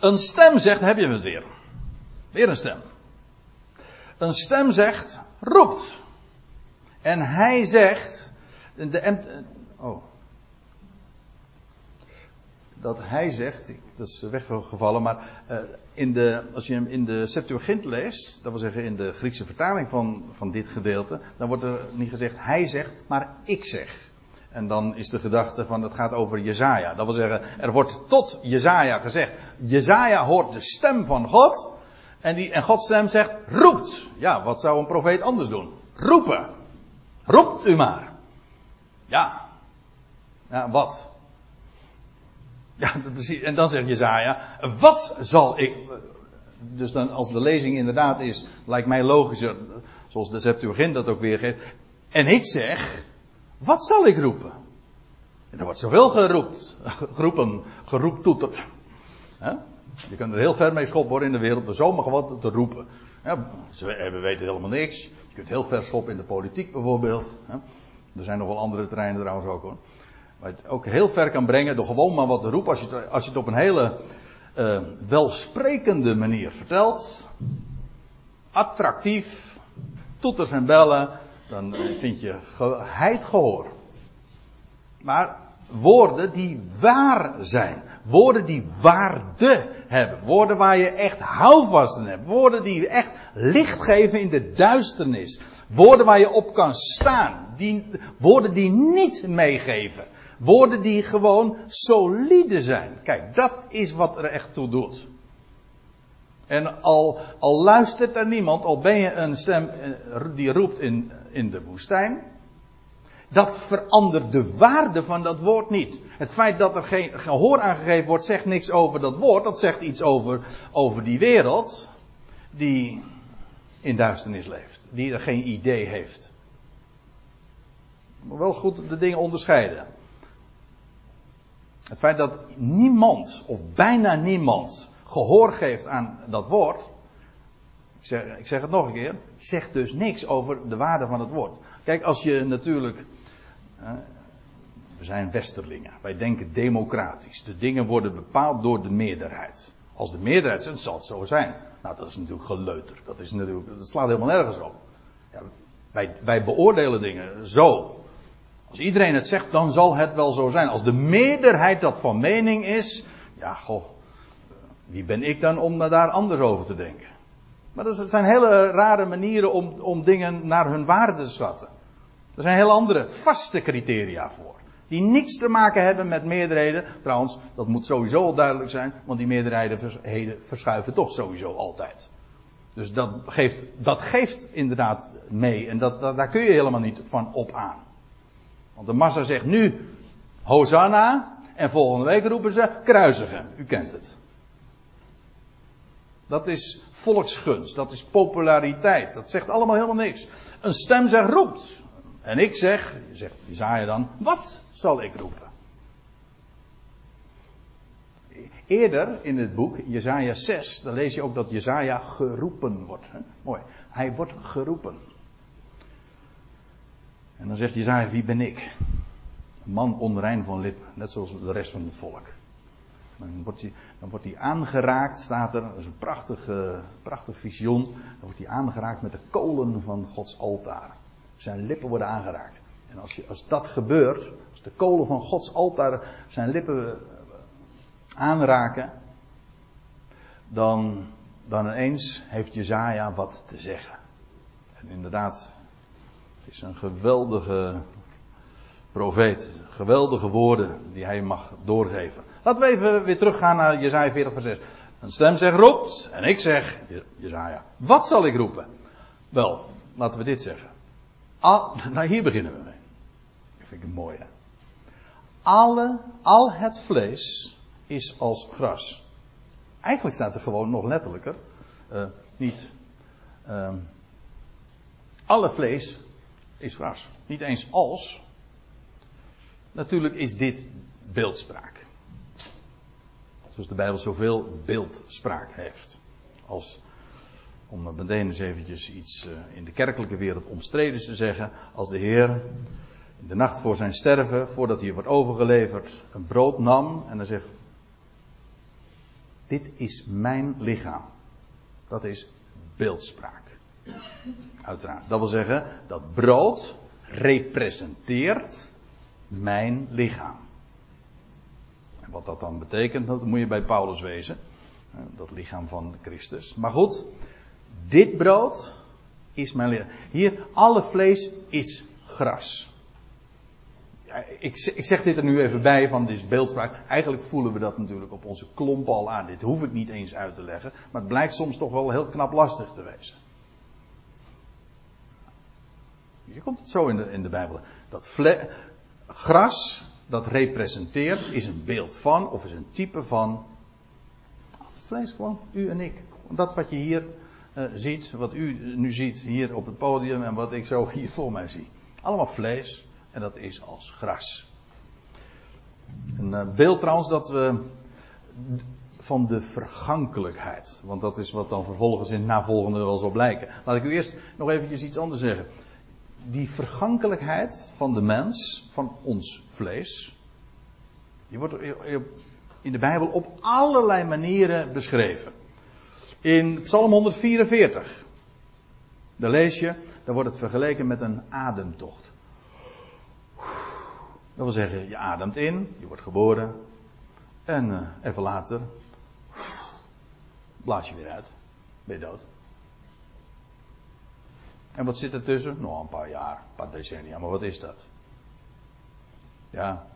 Een stem zegt, heb je het weer. Weer een stem. Een stem zegt, roept. En hij zegt, de, oh, dat hij zegt, dat is weggevallen, maar uh, in de, als je hem in de Septuagint leest, dat wil zeggen in de Griekse vertaling van, van dit gedeelte, dan wordt er niet gezegd hij zegt, maar ik zeg. En dan is de gedachte van het gaat over Jezaja. Dat wil zeggen, er wordt tot Jezaja gezegd, Jezaja hoort de stem van God, en, die, en Gods stem zegt, roept. Ja, wat zou een profeet anders doen? Roepen. Roept u maar. Ja. Ja, wat? Ja, [LAUGHS] precies. En dan zegt Jezaja, wat zal ik... Dus dan, als de lezing inderdaad is, lijkt mij logischer, Zoals de Septuagint dat ook weergeeft. En ik zeg, wat zal ik roepen? En er wordt zoveel geroept, [LAUGHS] geroepen, geroeptoeterd. Je kunt er heel ver mee schoppen hoor in de wereld, er zomaar wat te roepen. Ja, we weten helemaal niks. Je kunt heel ver schoppen in de politiek bijvoorbeeld. Er zijn nog wel andere terreinen trouwens ook hoor. Waar je het ook heel ver kan brengen door gewoon maar wat te roepen. Als je het, als je het op een hele uh, welsprekende manier vertelt. Attractief. Toeters en bellen. Dan vind je geheid gehoor. Maar woorden die waar zijn. Woorden die waarde hebben. Woorden waar je echt houvast in hebt. Woorden die echt licht geven in de duisternis. Woorden waar je op kan staan. Die, woorden die niet meegeven. Woorden die gewoon solide zijn. Kijk, dat is wat er echt toe doet. En al, al luistert er niemand, al ben je een stem eh, die roept in, in de woestijn. Dat verandert de waarde van dat woord niet. Het feit dat er geen gehoor aangegeven wordt, zegt niks over dat woord. Dat zegt iets over, over die wereld die in duisternis leeft. Die er geen idee heeft. Maar wel goed de dingen onderscheiden. Het feit dat niemand, of bijna niemand, gehoor geeft aan dat woord. Ik zeg, ik zeg het nog een keer. Zegt dus niks over de waarde van het woord. Kijk, als je natuurlijk. We zijn westerlingen. Wij denken democratisch. De dingen worden bepaald door de meerderheid. Als de meerderheid zegt, zal het zo zijn. Nou, dat is natuurlijk geleuter. Dat, is natuurlijk, dat slaat helemaal nergens op. Ja, wij, wij beoordelen dingen zo. Als iedereen het zegt, dan zal het wel zo zijn. Als de meerderheid dat van mening is, ja, goh, wie ben ik dan om daar anders over te denken? Maar dat zijn hele rare manieren om, om dingen naar hun waarde te schatten. Er zijn heel andere vaste criteria voor. Die niks te maken hebben met meerderheden. Trouwens, dat moet sowieso al duidelijk zijn, want die meerderheden verschuiven toch sowieso altijd. Dus dat geeft, dat geeft inderdaad mee en dat, daar kun je helemaal niet van op aan. Want de massa zegt nu Hosanna en volgende week roepen ze kruisigen. U kent het. Dat is volksgunst, dat is populariteit. Dat zegt allemaal helemaal niks. Een stem zegt roept. En ik zeg, zegt Isaiah dan, wat zal ik roepen? Eerder in het boek, Jezaja 6, dan lees je ook dat Jezaja geroepen wordt. Hè? Mooi. Hij wordt geroepen. En dan zegt Jezaja, wie ben ik? Een man onrein van lippen, net zoals de rest van het volk. Dan wordt hij, dan wordt hij aangeraakt, staat er, dat is een prachtig visioen. Dan wordt hij aangeraakt met de kolen van Gods altaar. Zijn lippen worden aangeraakt. En als, je, als dat gebeurt, als de kolen van Gods altaar zijn lippen eh, aanraken, dan, dan ineens heeft Jezaja wat te zeggen. En inderdaad, het is een geweldige profeet. Geweldige woorden die hij mag doorgeven. Laten we even weer teruggaan naar Jezaja 40 vers 6. Een stem zegt roept en ik zeg, Jezaja, wat zal ik roepen? Wel, laten we dit zeggen. Nou hier beginnen we mee. Dat vind ik een mooie. Alle, al het vlees is als gras. Eigenlijk staat er gewoon nog letterlijker. Uh, niet. Uh, alle vlees is gras. Niet eens als. Natuurlijk is dit beeldspraak. Zoals de Bijbel zoveel beeldspraak heeft. Als, om meteen eens eventjes iets uh, in de kerkelijke wereld omstreden te zeggen. Als de Heer in de nacht voor zijn sterven, voordat hij wordt overgeleverd, een brood nam en dan zegt: Dit is mijn lichaam. Dat is beeldspraak. Uiteraard. Dat wil zeggen, dat brood representeert mijn lichaam. En wat dat dan betekent, dat moet je bij Paulus wezen. Dat lichaam van Christus. Maar goed, dit brood is mijn lichaam. Hier, alle vlees is gras. Ik, ik, zeg dit er nu even bij van dit beeldspraak. Eigenlijk voelen we dat natuurlijk op onze klomp al aan. Dit hoef ik niet eens uit te leggen. Maar het blijkt soms toch wel heel knap lastig te wezen. Je komt het zo in de, in de Bijbel. Dat gras, dat representeert, is een beeld van, of is een type van. Het vlees gewoon, u en ik. Dat wat je hier uh, ziet, wat u nu ziet hier op het podium en wat ik zo hier voor mij zie. Allemaal vlees en dat is als gras. Een uh, beeld trouwens dat we van de vergankelijkheid. Want dat is wat dan vervolgens in het navolgende wel zal blijken. Laat ik u eerst nog eventjes iets anders zeggen. Die vergankelijkheid van de mens, van ons vlees, die wordt in de Bijbel op allerlei manieren beschreven. In Psalm 144, daar lees je, daar wordt het vergeleken met een ademtocht. Dat wil zeggen, je ademt in, je wordt geboren, en uh, even later blaas je weer uit. Ben je dood. En wat zit er tussen? Nog een paar jaar, een paar decennia, maar wat is dat? Ja.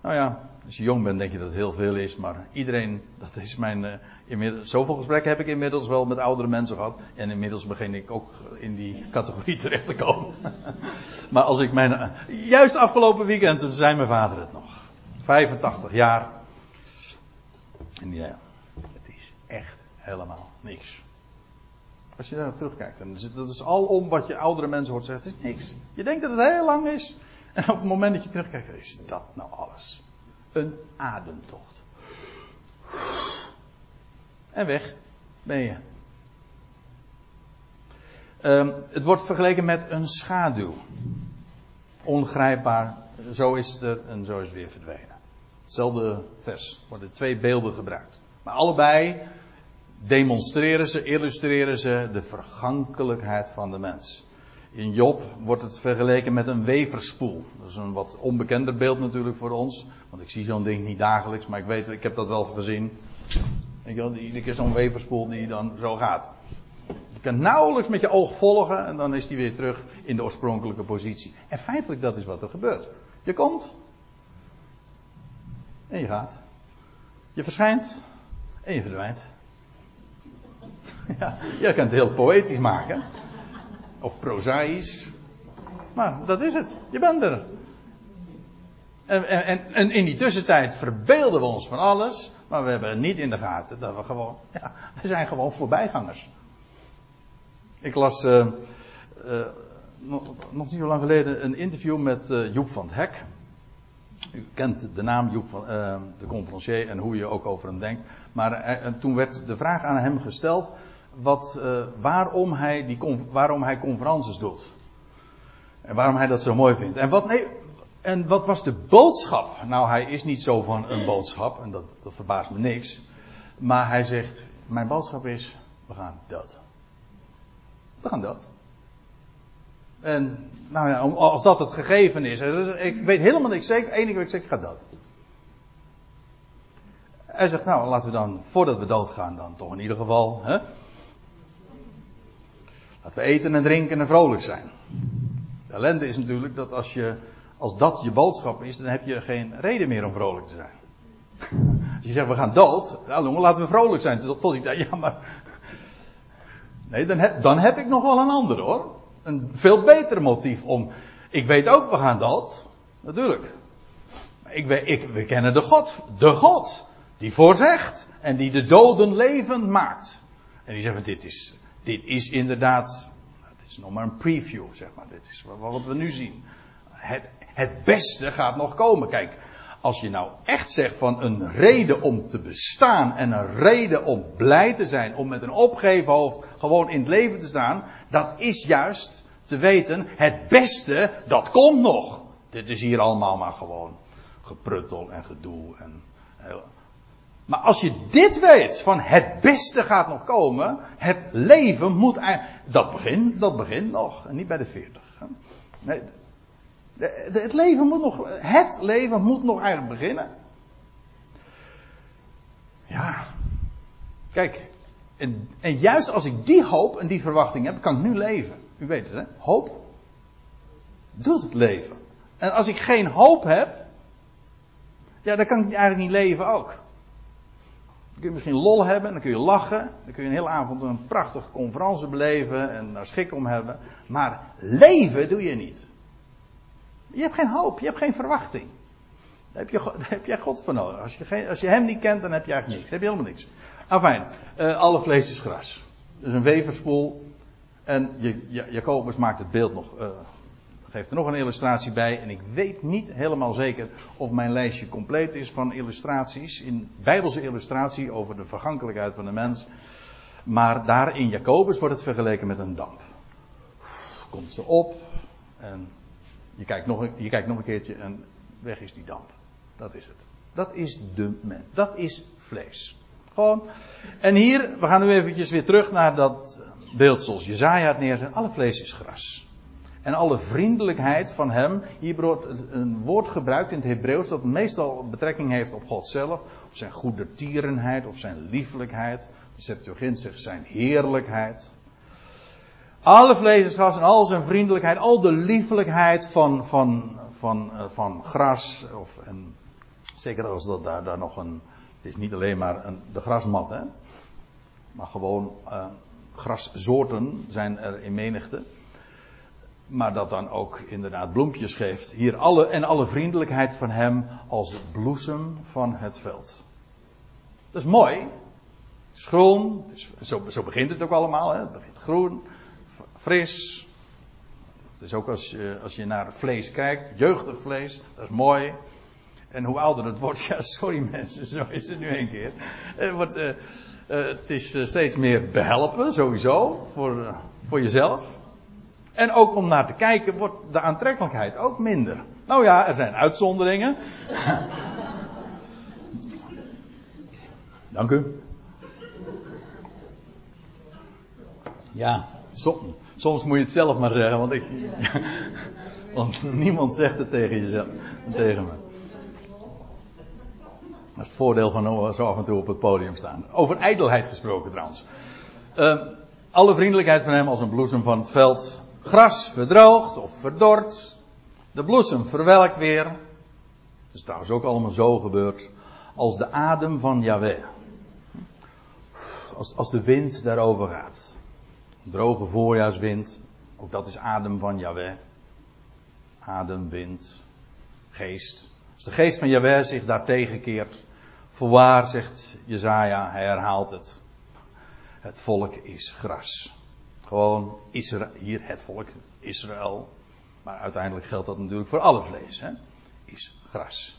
Nou ja, als je jong bent denk je dat het heel veel is, maar iedereen, dat is mijn, uh, inmiddels, zoveel gesprekken heb ik inmiddels wel met oudere mensen gehad. En inmiddels begin ik ook in die categorie [LAUGHS] terecht te komen. [LAUGHS] maar als ik mijn, uh, juist afgelopen weekend, toen zei mijn vader het nog. 85 jaar. En ja, het is echt helemaal niks. Als je daar terugkijkt, het, dat is om wat je oudere mensen hoort zeggen, het is niks. Je denkt dat het heel lang is. En op het moment dat je terugkijkt, is dat nou alles. Een ademtocht. En weg ben je. Um, het wordt vergeleken met een schaduw. Ongrijpbaar. Zo is er en zo is het weer verdwenen. Hetzelfde vers. worden twee beelden gebruikt. Maar allebei demonstreren ze, illustreren ze de vergankelijkheid van de mens. In Job wordt het vergeleken met een weverspoel. Dat is een wat onbekender beeld natuurlijk voor ons. Want ik zie zo'n ding niet dagelijks, maar ik weet, ik heb dat wel gezien. Iedere keer zo'n weverspoel die dan zo gaat. Je kan nauwelijks met je oog volgen en dan is die weer terug in de oorspronkelijke positie. En feitelijk dat is wat er gebeurt. Je komt en je gaat. Je verschijnt en je verdwijnt. [LAUGHS] Ja, je kunt het heel poëtisch maken. Of prozaïs. Maar dat is het. Je bent er. En, en, en, in die tussentijd verbeelden we ons van alles. Maar we hebben niet in de gaten dat we gewoon. Ja, we zijn gewoon voorbijgangers. Ik las. Uh, uh, nog, nog, niet zo lang geleden een interview met uh, Joep van het Hek. U kent de naam Joep van de conferencier en hoe je ook over hem denkt. Maar toen werd de vraag aan hem gesteld wat, uh, waarom, hij die, waarom hij conferences doet. En waarom hij dat zo mooi vindt. En wat, nee, en wat was de boodschap? Nou, hij is niet zo van een boodschap, en dat, dat verbaast me niks. Maar hij zegt: Mijn boodschap is: we gaan dood. We gaan dood. En nou ja, als dat het gegeven is. Ik weet helemaal niks zeker. Eén ding weet ik zeker: ik ga dood. Hij zegt: Nou, laten we dan, voordat we doodgaan, dan toch in ieder geval. Hè, Laten we eten en drinken en vrolijk zijn. De ellende is natuurlijk dat als, je, als dat je boodschap is, dan heb je geen reden meer om vrolijk te zijn. [LAUGHS] Als je zegt we gaan dood, nou jongen, laten we vrolijk zijn. Tot, tot ik denk, ja maar. Nee, dan heb, dan heb ik nog wel een ander hoor. Een veel beter motief om. Ik weet ook, we gaan dood. Natuurlijk. Ik, ik, we kennen de God. De God. Die voorzegt. En die de doden levend maakt. En die zegt, dit is, dit is inderdaad, dit is nog maar een preview, zeg maar. Dit is wat we nu zien. Het, het beste gaat nog komen. Kijk, als je nou echt zegt van een reden om te bestaan en een reden om blij te zijn, om met een opgeven hoofd gewoon in het leven te staan, dat is juist te weten, het beste, dat komt nog. Dit is hier allemaal maar gewoon gepruttel en gedoe en maar als je dit weet, van het beste gaat nog komen, het leven moet dat begint, dat begint nog, en niet bij de 40. Nee, het leven moet nog, het leven moet nog eigenlijk beginnen. Ja, kijk, en, en juist als ik die hoop en die verwachting heb, kan ik nu leven. U weet het, hè? Hoop doet het leven. En als ik geen hoop heb, ja, dan kan ik eigenlijk niet leven ook. Dan kun je misschien lol hebben, dan kun je lachen. Dan kun je een hele avond een prachtige conferentie beleven en daar schik om hebben. Maar leven doe je niet. Je hebt geen hoop, je hebt geen verwachting. Daar heb, je, [LAUGHS] heb jij God voor nodig. Als je, geen, als je hem niet kent, dan heb je eigenlijk niks. Dan heb je helemaal niks. Enfin, uh, alle vlees is gras. Dus een weverspoel. En Jacobus maakt het beeld nog, uh, geeft er nog een illustratie bij. En ik weet niet helemaal zeker of mijn lijstje compleet is van illustraties. In bijbelse illustratie over de vergankelijkheid van de mens. Maar daar in Jacobus wordt het vergeleken met een damp. Komt ze op en je kijkt nog, je kijkt nog een keertje en weg is die damp. Dat is het. Dat is de mens. Dat is vlees. Gewoon. En hier, we gaan nu eventjes weer terug naar dat beeld zoals Jezaja het neerzet. Alle vlees is gras. En alle vriendelijkheid van hem. Hier wordt een woord gebruikt in het Hebreeuws dat meestal betrekking heeft op God zelf. Op zijn goede tierenheid of zijn liefelijkheid. De Septuagint zegt zijn heerlijkheid. Alle vlees is gras en al zijn vriendelijkheid, al de liefelijkheid van, van, van, eh, van gras. Of, zeker als dat daar, daar nog een. Het is niet alleen maar een, de grasmat, hè. Maar gewoon uh, grassoorten zijn er in menigte. Maar dat dan ook inderdaad bloempjes geeft. Hier alle, en alle vriendelijkheid van hem als bloesem van het veld. Dat is mooi. Het is groen. Het is, zo, zo, begint het ook allemaal. Hè. Het begint groen, fris. Het is ook als je, als je naar vlees kijkt, jeugdig vlees, dat is mooi. En hoe ouder het wordt, [LAUGHS] ja, sorry mensen, zo is het nu een keer. Het, wordt, uh, uh, het is uh, steeds meer behelpen, sowieso, voor, voor jezelf. En ook om naar te kijken wordt de aantrekkelijkheid ook minder. Nou ja, er zijn uitzonderingen. Dank u. Ja, soms, soms moet je het zelf maar zeggen, want ik. [LAUGHS] want niemand zegt het tegen jezelf, tegen me. Dat is het voordeel van zo af en toe op het podium staan. Over ijdelheid gesproken trouwens. Uh, alle vriendelijkheid van hem als een bloesem van het veld. Gras verdroogt of verdort. De bloesem verwelkt weer. Dat is trouwens ook allemaal zo gebeurd. Als de adem van Yahweh. Als, als de wind daarover gaat. Droge voorjaarswind. Ook dat is adem van Yahweh. Adem, wind, geest. Als de geest van Yahweh zich daar tegenkeert. Voorwaar, zegt Jezaja, hij herhaalt het. Het volk is gras. Gewoon Israël, hier het volk, Israël. Maar uiteindelijk geldt dat natuurlijk voor alle vlees. Hè? Is gras.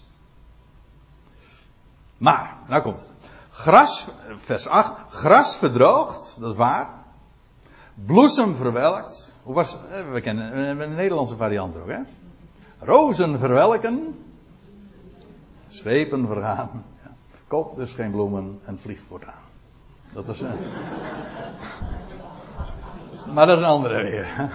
Maar, nou komt het. Gras, vers 8. Gras verdroogt, dat is waar. Bloesem verwelkt. Hoe was, we kennen een Nederlandse variant ook, hè? Rozen verwelken. Zwepen vergaan. Ja. Koop dus geen bloemen en vlieg voortaan. Dat was. Uh... Maar dat is een andere weer.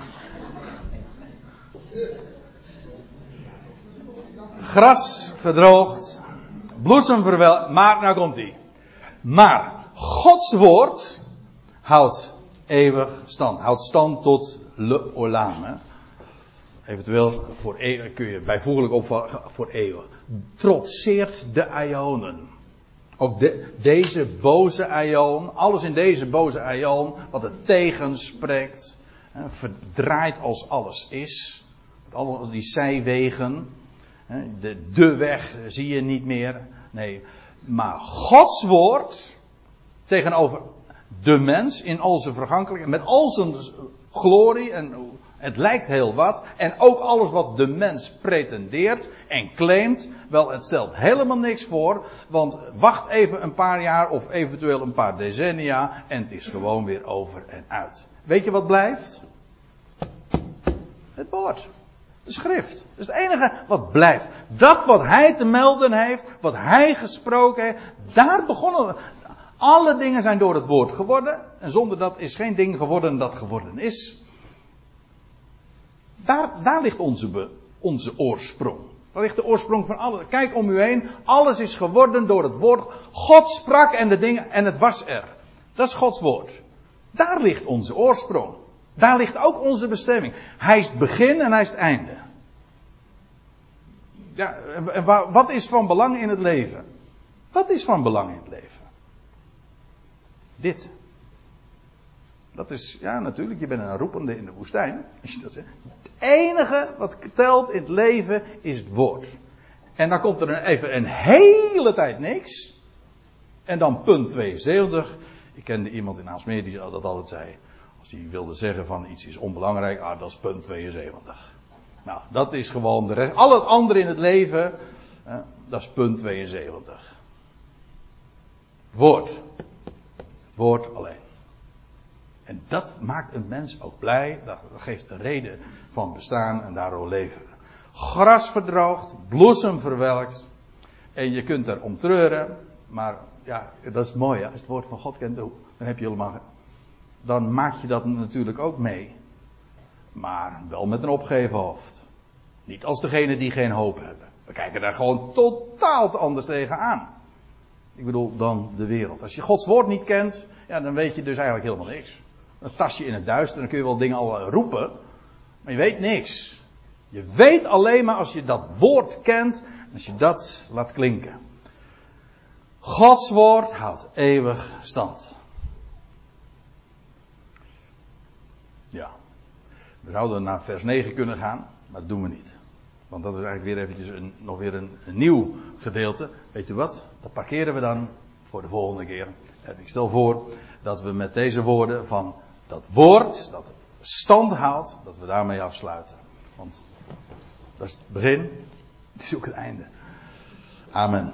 Gras verdroogt, bloesem verwelkt, maar nou komt hij. Maar Gods woord houdt eeuwig stand. Houdt stand tot le olam. Eventueel voor eeuwig, kun je bijvoeglijk opvallen voor eeuwig. Trotseert de ionen. Ook de, deze boze aion, alles in deze boze aion, wat het tegenspreekt, verdraait als alles is. Al die zijwegen, de, de weg zie je niet meer. Nee, maar Gods woord tegenover de mens in al zijn vergankelijkheid, met al zijn glorie en het lijkt heel wat. En ook alles wat de mens pretendeert en claimt. Wel, het stelt helemaal niks voor. Want wacht even een paar jaar of eventueel een paar decennia. En het is gewoon weer over en uit. Weet je wat blijft? Het woord. De schrift. Dat is het enige wat blijft. Dat wat hij te melden heeft, wat hij gesproken heeft, daar begonnen we. Alle dingen zijn door het woord geworden. En zonder dat is geen ding geworden dat geworden is. Daar, daar ligt onze, onze oorsprong. Daar ligt de oorsprong van alles. Kijk om u heen. Alles is geworden door het woord. God sprak en de dingen en het was er. Dat is Gods woord. Daar ligt onze oorsprong. Daar ligt ook onze bestemming. Hij is het begin en hij is het einde. Ja, en wat is van belang in het leven? Wat is van belang in het leven? Dit. Dat is, ja natuurlijk, je bent een roepende in de woestijn. Het enige wat telt in het leven is het woord. En dan komt er even een hele tijd niks. En dan punt 72. Ik kende iemand in Aalsmeer die dat altijd zei. Als hij wilde zeggen van iets is onbelangrijk, ah, dat is punt 72. Nou, dat is gewoon de rest. Al het andere in het leven, dat is punt 72. Het woord. Woord alleen. En dat maakt een mens ook blij. Dat geeft een reden van bestaan en daardoor leven. Gras verdroogt, bloesem verwelkt. En je kunt er om treuren. Maar ja, dat is mooi. Hè? Als je het woord van God kent, dan heb je helemaal. Dan maak je dat natuurlijk ook mee. Maar wel met een opgeven hoofd. Niet als degene die geen hoop hebben. We kijken daar gewoon totaal anders tegenaan. Ik bedoel, dan de wereld. Als je Gods woord niet kent, ja, dan weet je dus eigenlijk helemaal niks. Een tasje in het duister, dan kun je wel dingen al roepen, maar je weet niks. Je weet alleen maar als je dat woord kent, als je dat laat klinken. Gods woord houdt eeuwig stand. Ja. We zouden naar vers 9 kunnen gaan, maar dat doen we niet. Want dat is eigenlijk weer eventjes een, nog weer een, een, nieuw gedeelte. Weet u wat? Dat parkeren we dan voor de volgende keer. En ik stel voor dat we met deze woorden van dat woord, dat stand houdt, dat we daarmee afsluiten. Want dat is het begin, het is ook het einde. Amen.